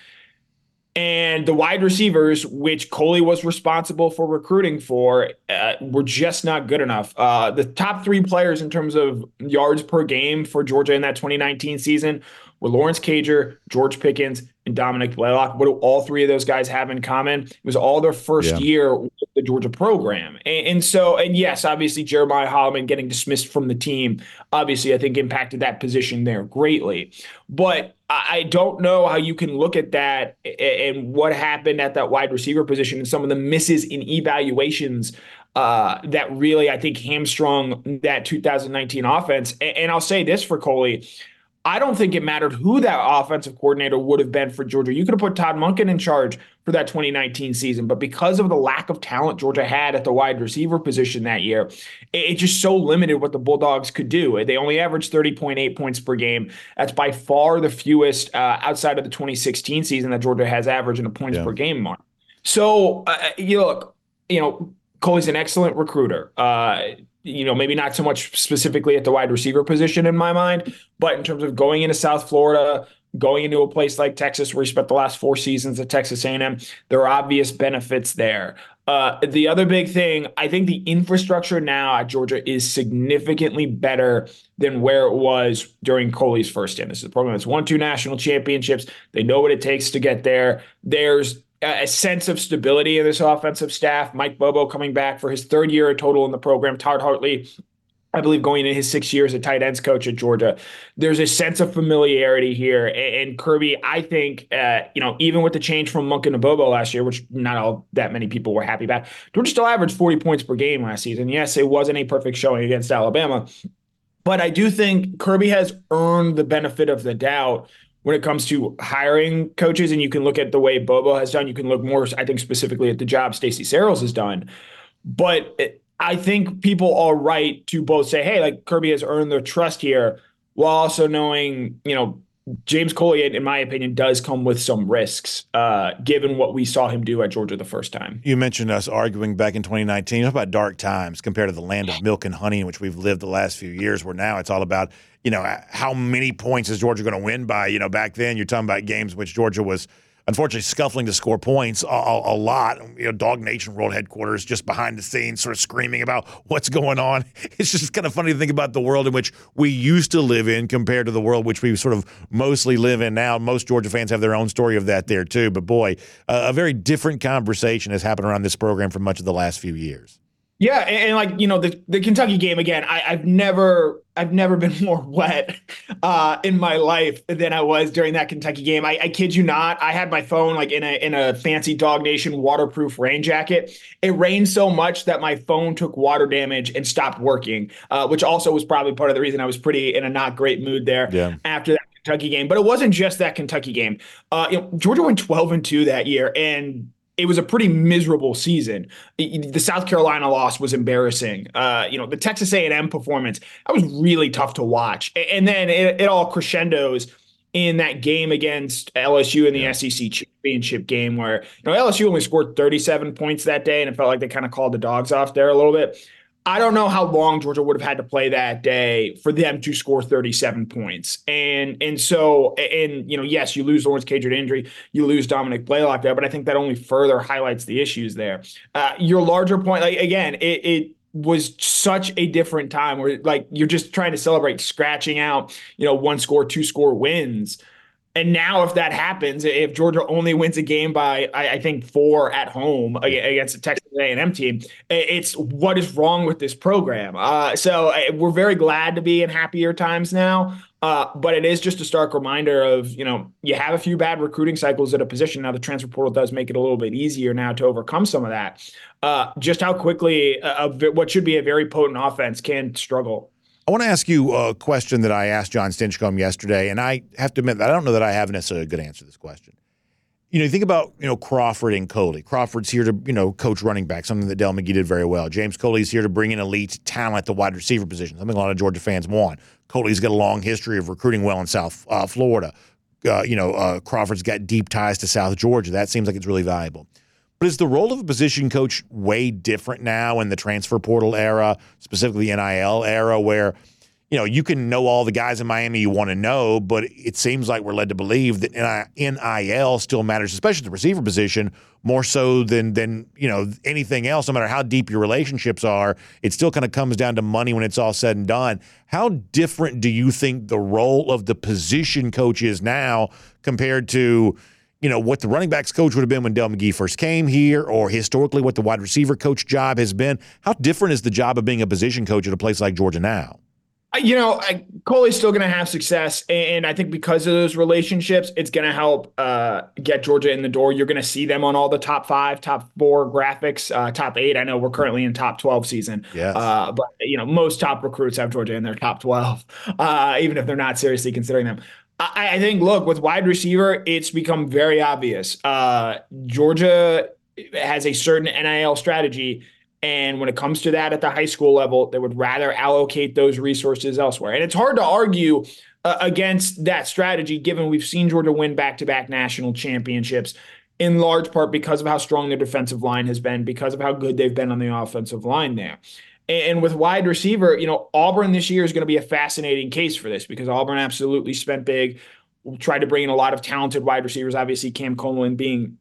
And the wide receivers, which Coley was responsible for recruiting for, uh, were just not good enough. Uh, the top three players in terms of yards per game for Georgia in that 2019 season were Lawrence Cager, George Pickens, and Dominick Blaylock. What do all three of those guys have in common? It was all their first yeah. year with the Georgia program. And, and, so, and yes, obviously Jeremiah Holloman getting dismissed from the team, obviously I think impacted that position there greatly. But I don't know how you can look at that and what happened at that wide receiver position and some of the misses in evaluations uh, that really, I think, hamstrung that 2019 offense. And, and I'll say this for Coley I don't think it mattered who that offensive coordinator would have been for Georgia. You could have put Todd Monken in charge for that 2019 season, but because of the lack of talent Georgia had at the wide receiver position that year, it, just so limited what the Bulldogs could do. They only averaged 30.8 points per game. That's by far the fewest uh, outside of the 2016 season that Georgia has averaged in a points yeah. per game mark. So, uh, you look, you know, Coley's an excellent recruiter. Uh, you know, maybe not so much specifically at the wide receiver position in my mind, but in terms of going into South Florida, going into a place like Texas where he spent the last four seasons at Texas A&M, there are obvious benefits there. Uh, the other big thing, I think the infrastructure now at Georgia is significantly better than where it was during Coley's first stint. This is a program that's won two national championships. They know what it takes to get there. There's a sense of stability in this offensive staff. Mike Bobo coming back for his third year total in the program. Todd Hartley, I believe, going into his six years as tight ends coach at Georgia. There's a sense of familiarity here. And, Kirby, I think, uh, you know, even with the change from Monken to Bobo last year, which not all that many people were happy about, Georgia still averaged 40 points per game last season. Yes, it wasn't a perfect showing against Alabama. But I do think Kirby has earned the benefit of the doubt when it comes to hiring coaches, and you can look at the way Bobo has done. You can look more, I think, specifically at the job Stacy Searels has done. But I think people are right to both say, "Hey, like Kirby has earned their trust here," while also knowing, you know, James Coley, in my opinion, does come with some risks, uh, given what we saw him do at Georgia the first time. You mentioned us arguing back in 2019 about dark times compared to the land of milk and honey in which we've lived the last few years, where now it's all about you know, how many points is Georgia going to win by? You know, back then you're talking about games which Georgia was unfortunately scuffling to score points a, a, a, lot. You know, DawgNation World Headquarters just behind the scenes, sort of screaming about what's going on. It's just kind of funny to think about the world in which we used to live in compared to the world which we sort of mostly live in now. Most Georgia fans have their own story of that there too. But boy, a very different conversation has happened around this program for much of the last few years. Yeah, and, and, like you know the the Kentucky game again. I, have never I've never been more wet uh, in my life than I was during that Kentucky game. I, I, kid you not. I had my phone like in a in a fancy DawgNation waterproof rain jacket. It rained so much that my phone took water damage and stopped working, uh, which also was probably part of the reason I was pretty in a not great mood there yeah. after that Kentucky game. But it wasn't just that Kentucky game. Uh, you know, Georgia went twelve and two that year, and it was a pretty miserable season. The South Carolina loss was embarrassing. Uh, you know, the Texas A&M performance that was really tough to watch. And then it, it all crescendos in that game against LSU in the yeah. SEC championship game, where you know LSU only scored 37 points that day, and it felt like they kind of called the dogs off there a little bit. I don't know how long Georgia would have had to play that day for them to score 37 points. And and so and you know, yes, you lose Lawrence to injury, you lose Dominick Blaylock there, but I think that only further highlights the issues there. Uh, your larger point, like again, it, it was such a different time where like you're just trying to celebrate scratching out, you know, one score, two score wins. And now, if that happens, if Georgia only wins a game by, I, I think, four at home against a Texas A&M team, it's what is wrong with this program. Uh, so we're very glad to be in happier times now. Uh, but it is just a stark reminder of, you know, you have a few bad recruiting cycles at a position. Now the transfer portal does make it a little bit easier now to overcome some of that. Uh, just how quickly a, a, what should be a very potent offense can struggle. I want to ask you a question that I asked John Stinchcomb yesterday, and I have to admit that I don't know that I have necessarily a good answer to this question. You know, you think about you know Crawford and Coley. Crawford's here to you know coach running back, something that Dell McGee did very well. James Coley's here to bring in elite talent at the wide receiver position, something a lot of Georgia fans want. Coley's got a long history of recruiting well in South uh, Florida. Uh, you know, uh, Crawford's got deep ties to South Georgia. That seems like it's really valuable. But is the role of a position coach way different now in the transfer portal era, specifically the NIL era, where you know, you can know all the guys in Miami you want to know, but it seems like we're led to believe that NIL still matters, especially the receiver position, more so than than you know anything else. No matter how deep your relationships are, it still kind of comes down to money when it's all said and done. How different do you think the role of the position coach is now compared to? You know what the running backs coach would have been when Dell McGee first came here, or historically what the wide receiver coach job has been. How different is the job of being a position coach at a place like Georgia now? You know, I, Coley's still going to have success, and I think because of those relationships, it's going to help uh, get Georgia in the door. You're going to see them on all the top five, top four graphics, uh, top eight. I know we're currently in top twelve season, yes. Uh, but you know most top recruits have Georgia in their top twelve, uh, even if they're not seriously considering them. I, I, think, look, with wide receiver, it's become very obvious. Uh, Georgia has a certain NIL strategy and when it comes to that at the high school level, they would rather allocate those resources elsewhere. And it's hard to argue uh, against that strategy, given we've seen Georgia win back to back national championships in large part because of how strong their defensive line has been, because of how good they've been on the offensive line there. And with wide receiver, you know, Auburn this year is going to be a fascinating case for this because Auburn absolutely spent big, tried to bring in a lot of talented wide receivers, obviously Cam Coleman being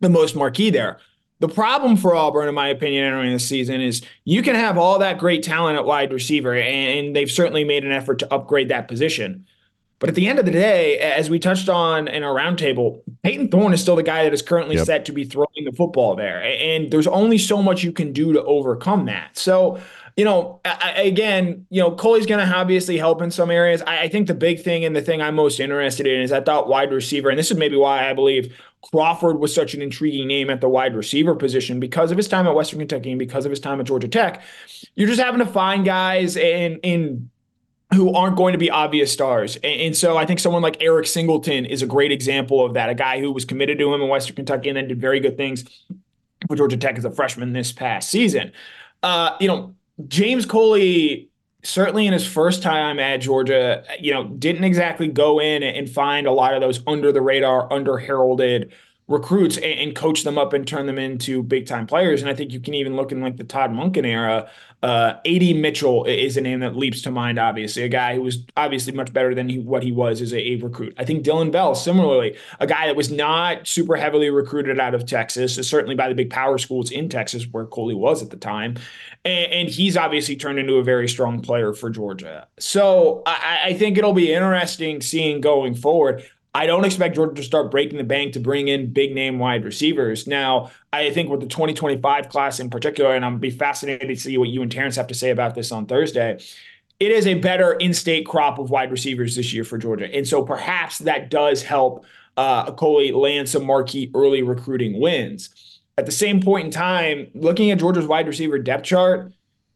the most marquee there. The problem for Auburn, in my opinion, entering the season is you can have all that great talent at wide receiver, and they've certainly made an effort to upgrade that position. But at the end of the day, as we touched on in our roundtable, Payton Thorne is still the guy that is currently yep. set to be throwing the football there. And there's only so much you can do to overcome that. So, you know, again, you know, Coley's going to obviously help in some areas. I think the big thing and the thing I'm most interested in is I thought wide receiver, and this is maybe why I believe Crawford was such an intriguing name at the wide receiver position because of his time at Western Kentucky and because of his time at Georgia Tech. You're just having to find guys in in who aren't going to be obvious stars. And, and, so I think someone like Eric Singleton is a great example of that, a guy who was committed to him in Western Kentucky and then did very good things for Georgia Tech as a freshman this past season. Uh, you know, James Coley certainly in his first time at Georgia, you know, didn't exactly go in and find a lot of those under the radar, under heralded recruits and, and, coach them up and turn them into big time players. And I think you can even look in like the Todd Monken era. Uh, AD Mitchell is a name that leaps to mind, obviously, a guy who was obviously much better than he, what he was as a, a, recruit. I think Dillon Bell, similarly, a guy that was not super heavily recruited out of Texas, certainly by the big power schools in Texas where Coley was at the time. And, and he's obviously turned into a very strong player for Georgia. So I, I think it'll be interesting seeing going forward. I don't expect Georgia to start breaking the bank to bring in big name wide receivers. Now, I think with the 2025 class in particular, and I'm be fascinated to see what you and Terrence have to say about this on Thursday. It is a better in-state crop of wide receivers this year for Georgia, and so perhaps that does help uh, Coley land some marquee early recruiting wins. At the same point in time, looking at Georgia's wide receiver depth chart,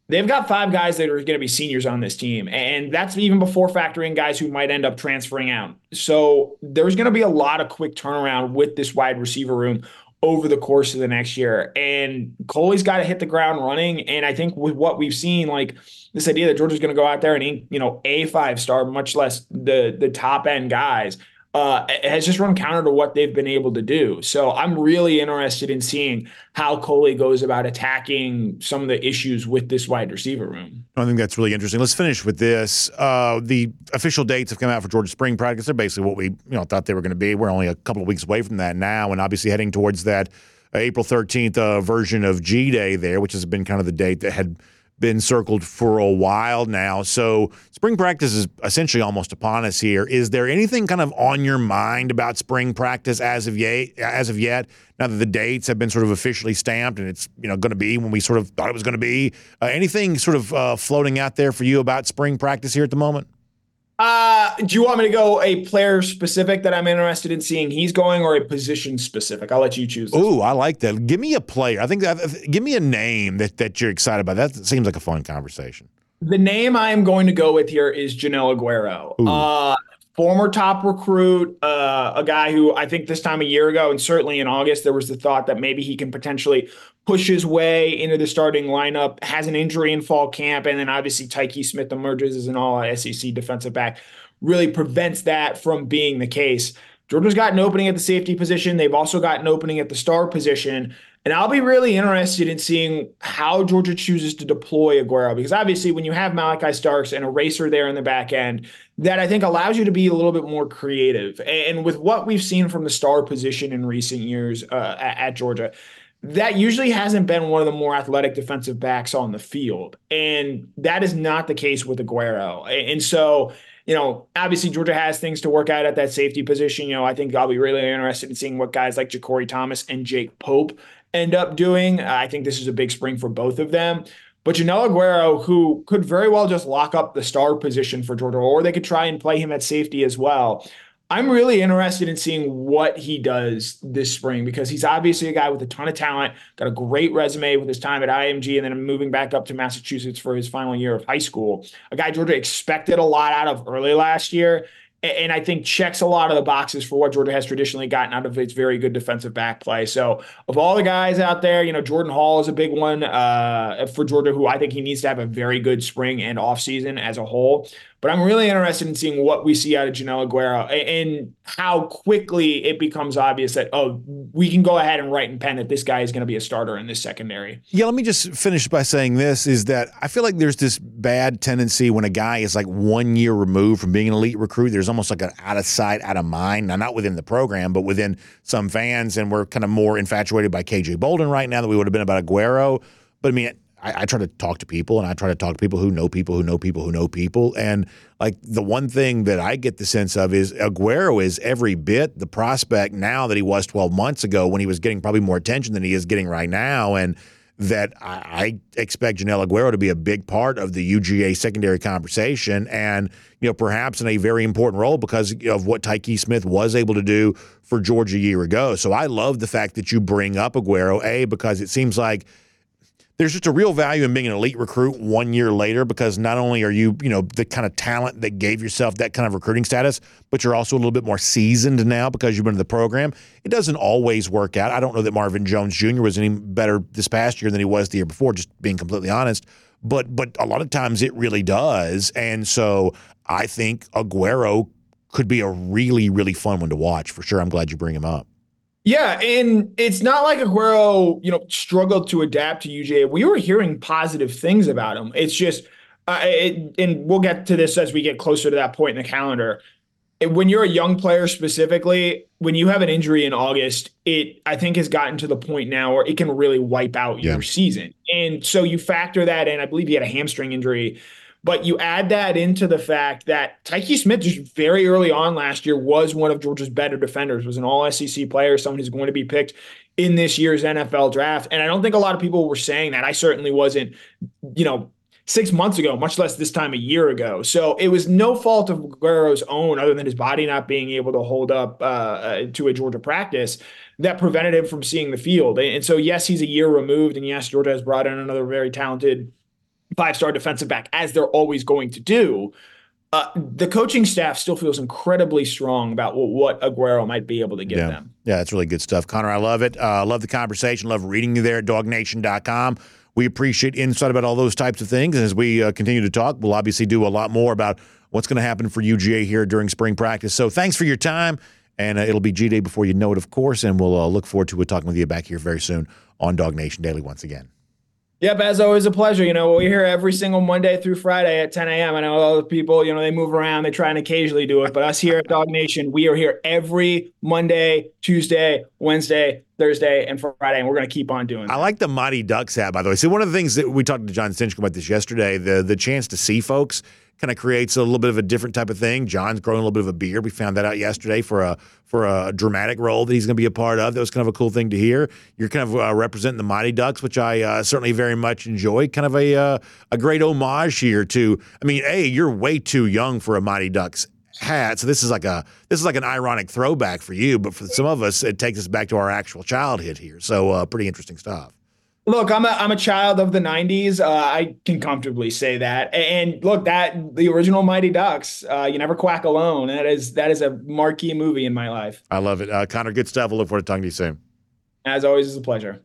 They've got five guys that are going to be seniors on this team, and that's even before factoring guys who might end up transferring out. So there's going to be a lot of quick turnaround with this wide receiver room over the course of the next year. And Coley's got to hit the ground running. And I think with what we've seen, like this idea that Georgia's going to go out there and you know a five star, much less the the top end guys uh, has just run counter to what they've been able to do. So I'm really interested in seeing how Coley goes about attacking some of the issues with this wide receiver room. I think that's really interesting. Let's finish with this. Uh, the official dates have come out for Georgia spring practice. They're basically what we you know thought they were going to be. We're only a couple of weeks away from that now, and obviously heading towards that April 13th uh, version of G Day there, which has been kind of the date that had – been circled for a while now. So spring practice is essentially almost upon us here. Is there anything kind of on your mind about spring practice as of yet? As of yet, now that the dates have been sort of officially stamped and it's you know going to be when we sort of thought it was going to be, uh, anything sort of uh, floating out there for you about spring practice here at the moment? Uh, do you want me to go a player specific that I'm interested in seeing he's going or a position specific? I'll let you choose. Oh, I like that. Give me a player. I think that, give me a name that, that you're excited about. That seems like a fun conversation. The name I am going to go with here is Joenel Aguero. Uh, former top recruit, uh, a guy who I think this time a year ago and certainly in August, there was the thought that maybe he can potentially push his way into the starting lineup, has an injury in fall camp, and then obviously Tykee Smith emerges as an all SEC defensive back, really prevents that from being the case. Georgia's got an opening at the safety position. They've also got an opening at the star position. And I'll be really interested in seeing how Georgia chooses to deploy Aguero because obviously, when you have Malaki Starks and a racer there in the back end, that I think allows you to be a little bit more creative. And with what we've seen from the star position in recent years uh, at, at Georgia, that usually hasn't been one of the more athletic defensive backs on the field. And that is not the case with Aguero. And so, you know, obviously Georgia has things to work out at that safety position. You know, I think I'll be really interested in seeing what guys like JaCorey Thomas and Jake Pope end up doing. I think this is a big spring for both of them. But Joenel Aguero, who could very well just lock up the star position for Georgia, or they could try and play him at safety as well. I'm really interested in seeing what he does this spring because he's obviously a guy with a ton of talent, got a great resume with his time at IMG, and then moving back up to Massachusetts for his final year of high school. A guy Georgia expected a lot out of early last year and I think checks a lot of the boxes for what Georgia has traditionally gotten out of its very good defensive back play. So, of all the guys out there, you know, Jordan Hall is a big one uh, for Georgia, who I think he needs to have a very good spring and offseason as a whole. But I'm really interested in seeing what we see out of Joenel Aguero and how quickly it becomes obvious that, oh, we can go ahead and write in pen that this guy is going to be a starter in this secondary. Yeah, let me just finish by saying this is that I feel like there's this bad tendency when a guy is like one year removed from being an elite recruit, there's almost like an out of sight, out of mind. Now, not within the program, but within some fans. And we're kind of more infatuated by KJ Bolden right now than we would have been about Aguero. But I mean, I, I, try to talk to people and I try to talk to people who know people who know people who know people. And like the one thing that I get the sense of is Aguero is every bit the prospect now that he was 12 months ago when he was getting probably more attention than he is getting right now. And that I, I expect Joenel Aguero to be a big part of the UGA secondary conversation and, you know, perhaps in a very important role because of what Tykee Smith was able to do for Georgia a year ago. So I love the fact that you bring up Aguero, A, because it seems like – there's just a real value in being an elite recruit one year later because not only are you, you know, the kind of talent that gave yourself that kind of recruiting status, but you're also a little bit more seasoned now because you've been in the program. It doesn't always work out. I don't know that Marvin Jones Jr. was any better this past year than he was the year before, just being completely honest. But but a lot of times it really does. And so I think Aguero could be a really, really fun one to watch for sure. I'm glad you bring him up. Yeah, and it's not like Aguero, you know, struggled to adapt to UJ. We were hearing positive things about him. It's just, uh, it, and we'll get to this as we get closer to that point in the calendar. When you're a young player specifically, when you have an injury in August, it I think has gotten to the point now where it can really wipe out yeah. your season. And so you factor that in. I believe he had a hamstring injury but you add that into the fact that Tykee Smith just very early on last year was one of Georgia's better defenders, was an all SEC player, someone who's going to be picked in this year's NFL draft. And I don't think a lot of people were saying that. I certainly wasn't, you know, six months ago, much less this time a year ago. So it was no fault of Aguero's own, other than his body not being able to hold up uh, uh, to a Georgia practice, that prevented him from seeing the field. And so, yes, he's a year removed, and yes, Georgia has brought in another very talented five star defensive back, as they're always going to do. Uh, the coaching staff still feels incredibly strong about what, what Aguero might be able to give yeah. them. Yeah, that's really good stuff. Connor, I love it. Uh, love the conversation. Love reading you there at dawgnation.com. We appreciate insight about all those types of things. And as we uh, continue to talk, we'll obviously do a lot more about what's going to happen for UGA here during spring practice. So thanks for your time. And uh, it'll be G Day before you know it, of course. And we'll uh, look forward to talking with you back here very soon on DawgNation Daily once again. Yep, as always, a pleasure. You know, we're here every single Monday through Friday at 10 a.m. I know other people, you know, they move around, they try and occasionally do it, but us here at DawgNation, we are here every Monday, Tuesday, Wednesday, Thursday, and Friday, and we're going to keep on doing. I like the Mighty Ducks hat, by the way. See, one of the things that we talked to John Stinchcomb about this yesterday, the the chance to see folks kind of creates a little bit of a different type of thing. John's growing a little bit of a beard. We found that out yesterday for a for a dramatic role that he's going to be a part of. That was kind of a cool thing to hear. You're kind of uh, representing the Mighty Ducks, which I uh, certainly very much enjoy. Kind of a uh, a great homage here to. I mean, a you're way too young for a Mighty Ducks hat. So this is like a this is like an ironic throwback for you, but for some of us, it takes us back to our actual childhood here. So uh, pretty interesting stuff. Look, I'm a I'm a child of the '90s. Uh, I can comfortably say that. And look, that the original Mighty Ducks. Uh, you never quack alone. That is that is a marquee movie in my life. I love it, uh, Connor. Good stuff. We'll look forward to talking to you soon. As always, it's a pleasure.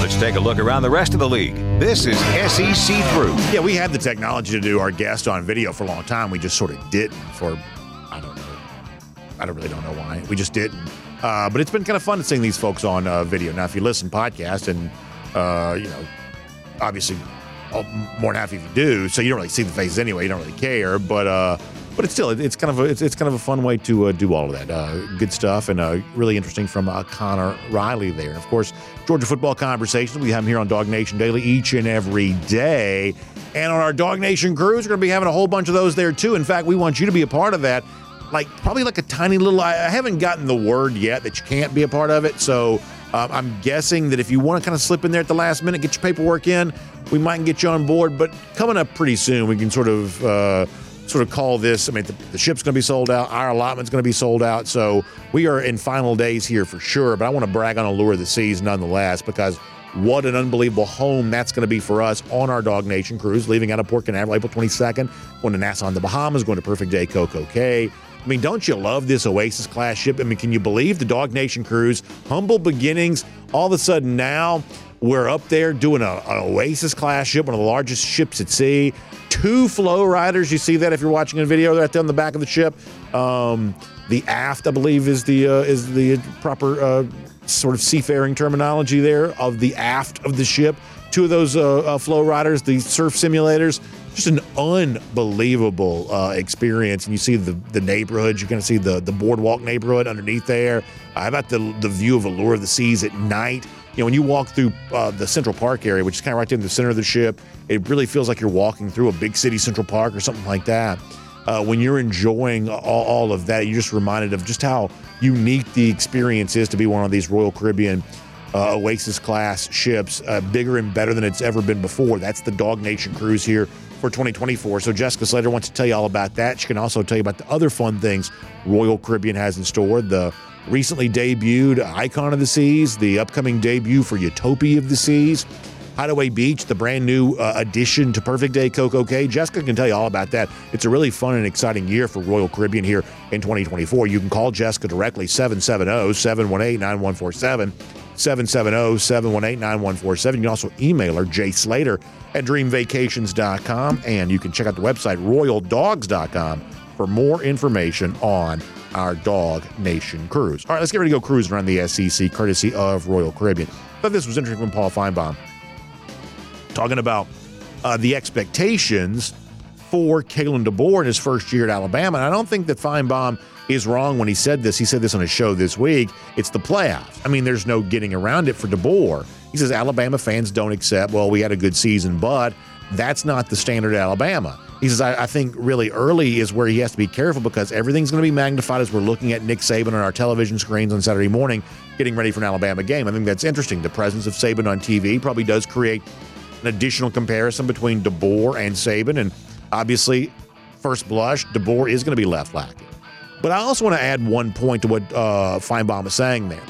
Let's take a look around the rest of the league. This is SEC through. Yeah, we had the technology to do our guest on video for a long time. We just sort of didn't for I don't know. I don't really don't know why. We just didn't. Uh, but it's been kind of fun to seeing these folks on uh, video. Now, if you listen podcast, and uh, you know, obviously, uh, more than half of you do, so you don't really see the faces anyway. You don't really care, but uh, but it's still it's kind of a, it's, it's kind of a fun way to uh, do all of that. Uh, good stuff and really interesting from Connor Riley there. And of course, Georgia football conversations we have them here on DawgNation Daily each and every day. And on our DawgNation cruise, we're going to be having a whole bunch of those there too. In fact, we want you to be a part of that. Like probably like a tiny little. I haven't gotten the word yet that you can't be a part of it, so. Um, I'm guessing that if you want to kind of slip in there at the last minute, get your paperwork in, we might get you on board. But coming up pretty soon, we can sort of uh, sort of call this. I mean, the, the ship's going to be sold out. Our allotment's going to be sold out. So we are in final days here for sure. But I want to brag on Allure of the Seas nonetheless because what an unbelievable home that's going to be for us on our DawgNation cruise, leaving out of Port Canaveral April 22nd, going to Nassau in the Bahamas, going to Perfect Day Coco Cay. I mean, don't you love this Oasis class ship? I mean, can you believe the DawgNation cruise? Humble beginnings. All of a sudden now we're up there doing a, an Oasis class ship, one of the largest ships at sea. Two flow riders. You see that if you're watching a video right there on the back of the ship. Um, the aft, I believe, is the uh, is the proper uh, sort of seafaring terminology there of the aft of the ship. Two of those uh, uh flow riders, the surf simulators just an unbelievable uh, experience. And you see the the neighborhood. You're going to see the the boardwalk neighborhood underneath there. How about the the view of Allure of the Seas at night? You know, when you walk through uh, the Central Park area, which is kind of right there in the center of the ship, it really feels like you're walking through a big city Central Park or something like that. Uh, when you're enjoying all, all, of that, you're just reminded of just how unique the experience is to be one of these Royal Caribbean uh, Oasis class ships, uh, bigger and better than it's ever been before. That's the DawgNation cruise here for 2024. So Jessica Slater wants to tell you all about that. She can also tell you about the other fun things Royal Caribbean has in store. The recently debuted Icon of the Seas, the upcoming debut for Utopia of the Seas, Hideaway Beach, the brand new uh, addition to Perfect Day Coco Cay. Jessica can tell you all about that. It's a really fun and exciting year for Royal Caribbean here in 2024. You can call Jessica directly 770 718 9147. 770 718 9147. You can also email her, Jay Slater at dreamvacations.com. And you can check out the website, royaldogs.com, for more information on our Dog Nation cruise. All right, let's get ready to go cruising around the SEC, courtesy of Royal Caribbean. But this was interesting from Paul Finebaum talking about uh, the expectations for Kalen DeBoer in his first year at Alabama. And I don't think that Finebaum is wrong when he said this. He said this on his show this week. It's the playoffs. I mean, there's no getting around it for DeBoer. He says Alabama fans don't accept, well, we had a good season, but that's not the standard at Alabama. He says, I, I, think really early is where he has to be careful because everything's going to be magnified as we're looking at Nick Saban on our television screens on Saturday morning, getting ready for an Alabama game. I think that's interesting. The presence of Saban on TV probably does create an additional comparison between DeBoer and Saban. And obviously, first blush, DeBoer is going to be left lacking. But I also want to add one point to what uh, Finebaum is saying there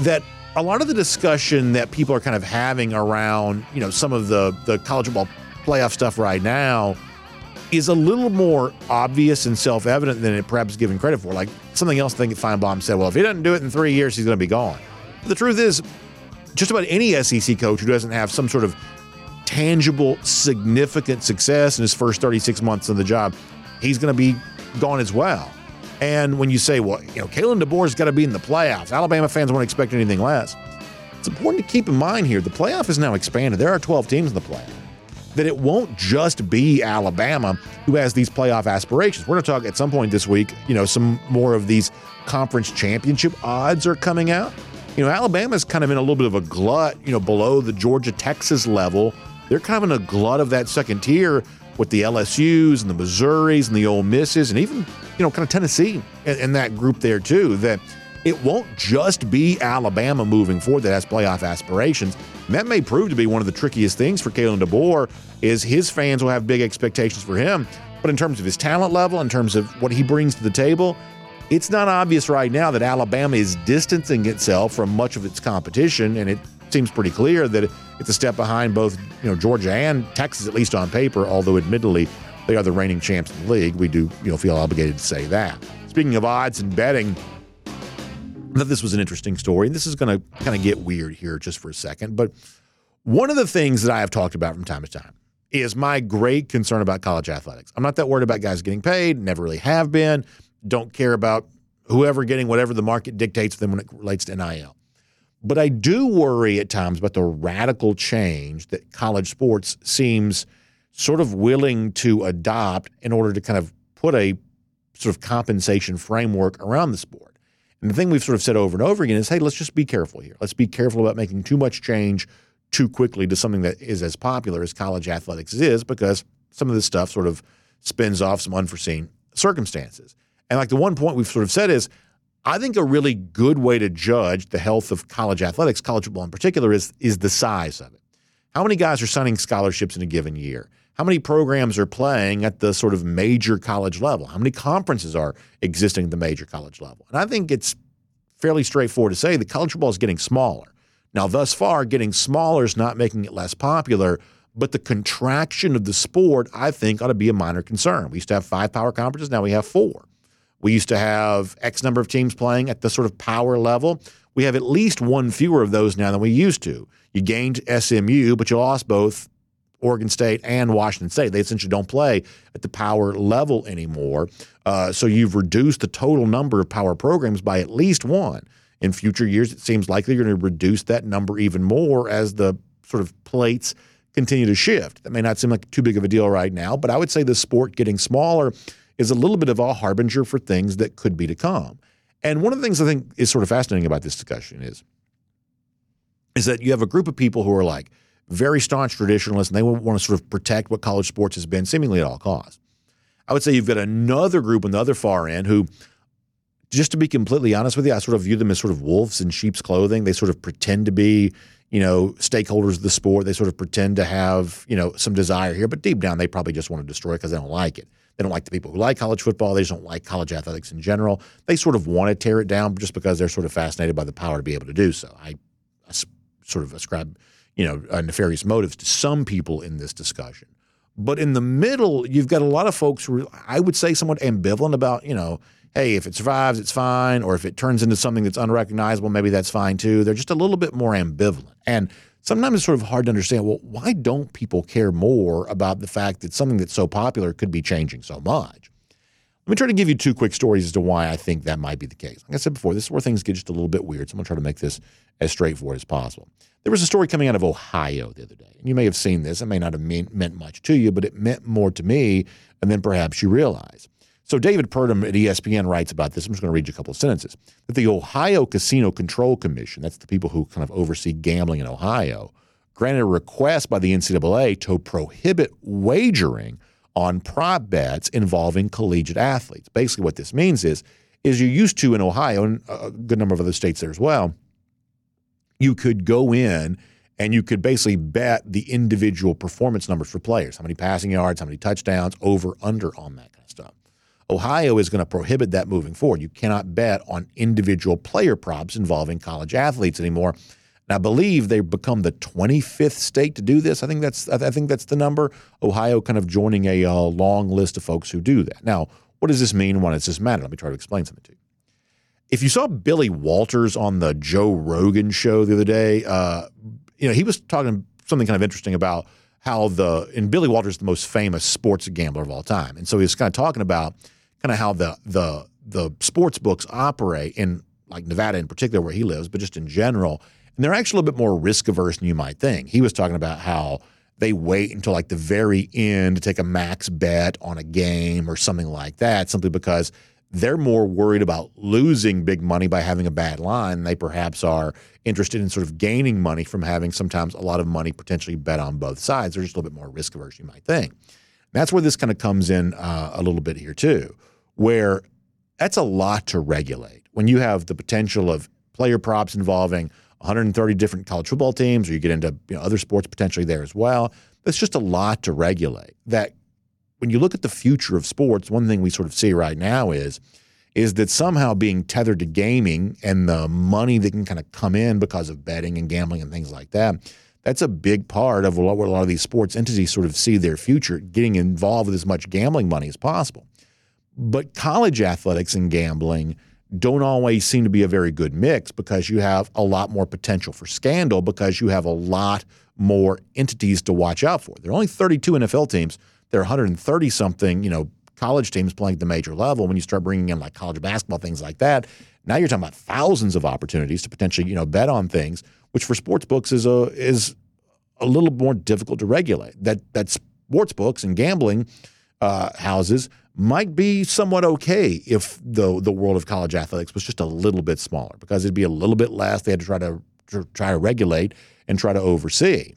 that a lot of the discussion that people are kind of having around, you know, some of the, the college football playoff stuff right now is a little more obvious and self evident than it perhaps is given credit for. Like something else I think Finebaum said, well, if he doesn't do it in three years, he's going to be gone. The truth is, just about any SEC coach who doesn't have some sort of tangible, significant success in his first 36 months on the job, he's going to be gone as well. And when you say, well, you know, Kalen DeBoer's got to be in the playoffs, Alabama fans won't expect anything less. It's important to keep in mind here the playoff is now expanded. There are 12 teams in the playoff. That it won't just be Alabama who has these playoff aspirations. We're going to talk at some point this week, you know, some more of these conference championship odds are coming out. You know, Alabama's kind of in a little bit of a glut, you know, below the Georgia Texas level. They're kind of in a glut of that second tier with the LSUs and the Missouris and the Ole Misses and even, you know, kind of Tennessee and, in that group there too, that it won't just be Alabama moving forward that has playoff aspirations. And that may prove to be one of the trickiest things for Kalen DeBoer is his fans will have big expectations for him. But in terms of his talent level, in terms of what he brings to the table, it's not obvious right now that Alabama is distancing itself from much of its competition, and it seems pretty clear that it's a step behind both you know Georgia and Texas, at least on paper. Although admittedly, they are the reigning champs in the league. We do you know feel obligated to say that. Speaking of odds and betting, thought this was an interesting story. This is going to kind of get weird here just for a second, but one of the things that I have talked about from time to time is my great concern about college athletics. I'm not that worried about guys getting paid, never really have been. don't care about whoever getting whatever the market dictates them when it relates to NIL. But I do worry at times about the radical change that college sports seems sort of willing to adopt in order to kind of put a sort of compensation framework around the sport. And the thing we've sort of said over and over again is hey, let's just be careful here. Let's be careful about making too much change too quickly to something that is as popular as college athletics is because some of this stuff sort of spins off some unforeseen circumstances. And like the one point we've sort of said is I think a really good way to judge the health of college athletics, college football in particular, is, is the size of it. How many guys are signing scholarships in a given year? How many programs are playing at the sort of major college level? How many conferences are existing at the major college level? And I think it's fairly straightforward to say that college football is getting smaller. Now, thus far, getting smaller is not making it less popular, but the contraction of the sport, I think, ought to be a minor concern. We used to have five power conferences, now we have four. We used to have X number of teams playing at the sort of power level. We have at least one fewer of those now than we used to. You gained SMU, but you lost both Oregon State and Washington State. They essentially don't play at the power level anymore. Uh, so you've reduced the total number of power programs by at least one. In future years, it seems likely you're going to reduce that number even more as the sort of plates continue to shift. That may not seem like too big of a deal right now, but I would say the sport getting smaller is a little bit of a harbinger for things that could be to come. And one of the things I think is sort of fascinating about this discussion is, is that you have a group of people who are like very staunch traditionalists and they want to sort of protect what college sports has been seemingly at all costs. I would say you've got another group on the other far end who, just to be completely honest with you, I sort of view them as sort of wolves in sheep's clothing. They sort of pretend to be, you know, stakeholders of the sport. They sort of pretend to have, you know, some desire here, but deep down they probably just want to destroy it because they don't like it. They don't like the people who like college football. They just don't like college athletics in general. They sort of want to tear it down just because they're sort of fascinated by the power to be able to do so. I, I sort of ascribe, you know, uh, nefarious motives to some people in this discussion. But in the middle, you've got a lot of folks who I would say somewhat ambivalent about, you know, hey, if it survives, it's fine. Or if it turns into something that's unrecognizable, maybe that's fine too. They're just a little bit more ambivalent. And sometimes it's sort of hard to understand well, why don't people care more about the fact that something that's so popular could be changing so much? Let me try to give you two quick stories as to why I think that might be the case. Like I said before, this is where things get just a little bit weird. So I'm going to try to make this as straightforward as possible. There was a story coming out of Ohio the other day, and you may have seen this. It may not have mean, meant much to you, but it meant more to me and then perhaps you realize. So David Purdum at ESPN writes about this. I'm just going to read you a couple of sentences. That the Ohio Casino Control Commission, that's the people who kind of oversee gambling in Ohio, granted a request by the NCAA to prohibit wagering on prop bets involving collegiate athletes. Basically, what this means is, is you used to in Ohio and a good number of other states there as well, you could go in and you could basically bet the individual performance numbers for players, how many passing yards, how many touchdowns, over, under on that kind of stuff. Ohio is going to prohibit that moving forward. You cannot bet on individual player props involving college athletes anymore. And I believe they've become the 25th state to do this. I think that's I think that's the number. Ohio kind of joining a uh, long list of folks who do that. Now, what does this mean? Why does this matter? Let me try to explain something to you. If you saw Billy Walters on the Joe Rogan show the other day, uh, you know he was talking something kind of interesting about how the and Billy Walters is the most famous sports gambler of all time, and so he was kind of talking about kind of how the the the sports books operate in like Nevada in particular where he lives, but just in general and they're actually a bit more risk averse than you might think. He was talking about how they wait until like the very end to take a max bet on a game or something like that, simply because they're more worried about losing big money by having a bad line. They perhaps are interested in sort of gaining money from having sometimes a lot of money potentially bet on both sides. They're just a little bit more risk averse, you might think. And that's where this kind of comes in uh, a little bit here too, where that's a lot to regulate. When you have the potential of player props involving 130 different college football teams, or you get into you know, other sports potentially there as well. It's just a lot to regulate. That when you look at the future of sports, one thing we sort of see right now is is that somehow being tethered to gaming and the money that can kind of come in because of betting and gambling and things like that. That's a big part of what a lot of these sports entities sort of see their future getting involved with as much gambling money as possible. But college athletics and gambling don't always seem to be a very good mix because you have a lot more potential for scandal because you have a lot more entities to watch out for. There are only 32 NFL teams. There are 130 something, you know, college teams playing at the major level. When you start bringing in like college basketball, things like that, now you're talking about thousands of opportunities to potentially you know bet on things, which for sports books is a is a little more difficult to regulate. That that sports books and gambling uh, houses might be somewhat okay if the the world of college athletics was just a little bit smaller because it'd be a little bit less. They had to try to, try to regulate and try to oversee.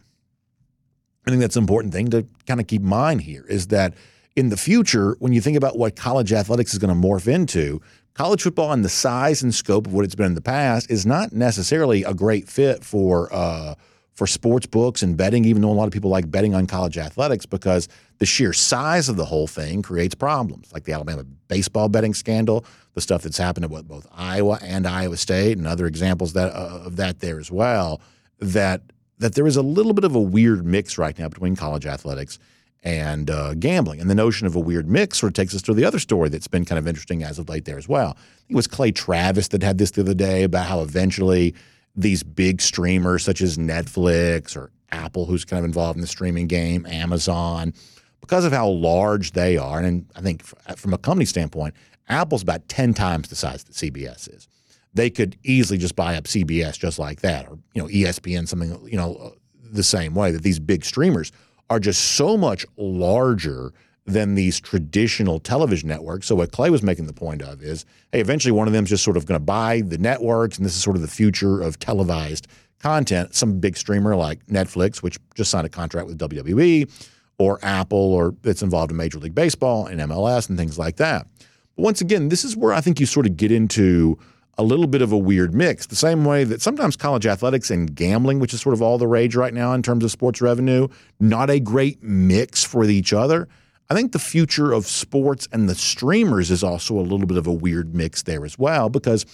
I think that's an important thing to kind of keep in mind here is that in the future, when you think about what college athletics is going to morph into, college football and the size and scope of what it's been in the past is not necessarily a great fit for uh, for sports books and betting, even though a lot of people like betting on college athletics because the sheer size of the whole thing creates problems, like the Alabama baseball betting scandal, the stuff that's happened at both Iowa and Iowa State, and other examples that uh, of that there as well. That that there is a little bit of a weird mix right now between college athletics and uh, gambling. And the notion of a weird mix sort of takes us to the other story that's been kind of interesting as of late there as well. it was Clay Travis that had this the other day about how eventually these big streamers such as Netflix or Apple, who's kind of involved in the streaming game, Amazon, because of how large they are. And I think uh, from a company standpoint, Apple's about 10 times the size that CBS is. They could easily just buy up CBS just like that, or you know ESPN, something you know uh, the same way. That these big streamers are just so much larger than these traditional television networks. So what Clay was making the point of is, hey, eventually one of them is just sort of going to buy the networks, and this is sort of the future of televised content. Some big streamer like Netflix, which just signed a contract with WWE, or Apple, or it's involved in Major League Baseball and MLS and things like that. But once again, this is where I think you sort of get into a little bit of a weird mix, the same way that sometimes college athletics and gambling, which is sort of all the rage right now in terms of sports revenue, not a great mix for each other. I think the future of sports and the streamers is also a little bit of a weird mix there as well because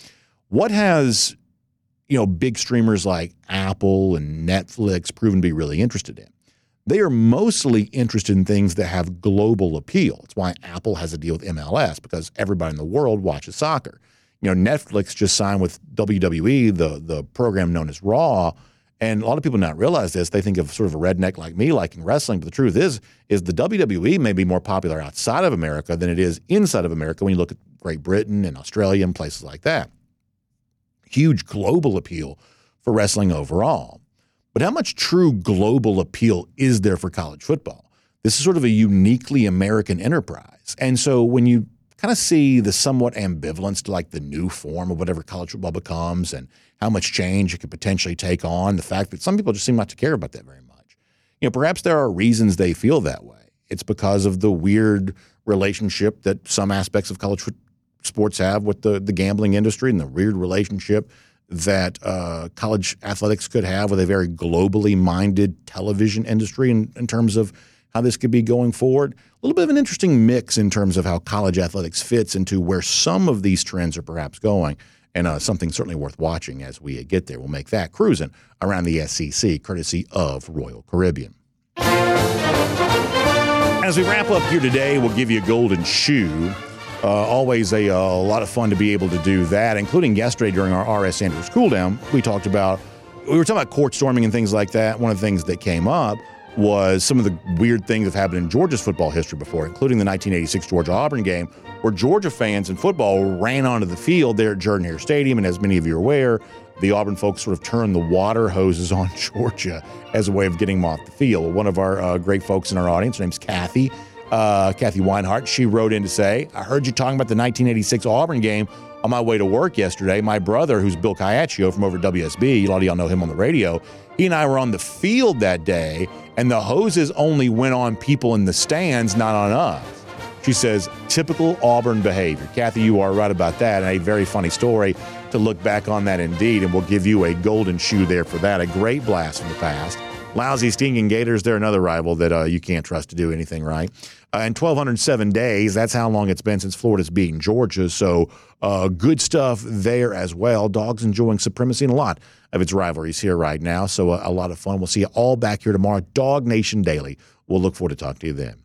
what has you know big streamers like Apple and Netflix proven to be really interested in? They are mostly interested in things that have global appeal. It's why Apple has a deal with MLS because everybody in the world watches soccer. You know, Netflix just signed with WWE, the the program known as Raw, and a lot of people not realize this. They think of sort of a redneck like me liking wrestling, but the truth is, is the WWE may be more popular outside of America than it is inside of America when you look at Great Britain and Australia and places like that. Huge global appeal for wrestling overall. But how much true global appeal is there for college football? This is sort of a uniquely American enterprise. And so when you kind of see the somewhat ambivalence to like the new form of whatever college football becomes and how much change it could potentially take on. The fact that some people just seem not to care about that very much. You know, perhaps there are reasons they feel that way. It's because of the weird relationship that some aspects of college sports have with the, the gambling industry and the weird relationship that uh, college athletics could have with a very globally minded television industry in, in terms of how this could be going forward. A little bit of an interesting mix in terms of how college athletics fits into where some of these trends are perhaps going. And uh, something certainly worth watching as we get there. We'll make that cruising around the SEC, courtesy of Royal Caribbean. As we wrap up here today, we'll give you a golden shoe. Uh, always a, a, lot of fun to be able to do that, including yesterday during our RS Andrews cool down. We talked about, we were talking about court storming and things like that. One of the things that came up was some of the weird things that have happened in Georgia's football history before, including the 1986 Georgia Auburn game, where Georgia fans in football ran onto the field there at Jordan Hare Stadium. And as many of you are aware, the Auburn folks sort of turned the water hoses on Georgia as a way of getting them off the field. One of our uh, great folks in our audience, her name's Kathy. Uh, Kathy Weinhardt, she wrote in to say, I heard you talking about the 1986 Auburn game on my way to work yesterday. My brother, who's Bill Caiaccio from over WSB, a lot of y'all know him on the radio, he and I were on the field that day and the hoses only went on people in the stands, not on us. She says, typical Auburn behavior. Kathy, you are right about that. And a very funny story to look back on that indeed. And we'll give you a golden shoe there for that. A great blast from the past. Lousy Stinging Gators, they're another rival that uh, you can't trust to do anything right. Uh, in 1,207 days, that's how long it's been since Florida's beaten Georgia. So uh, good stuff there as well. Dogs enjoying supremacy in a lot of its rivalries here right now. So uh, a lot of fun. We'll see you all back here tomorrow. DawgNation Daily. We'll look forward to talking to you then.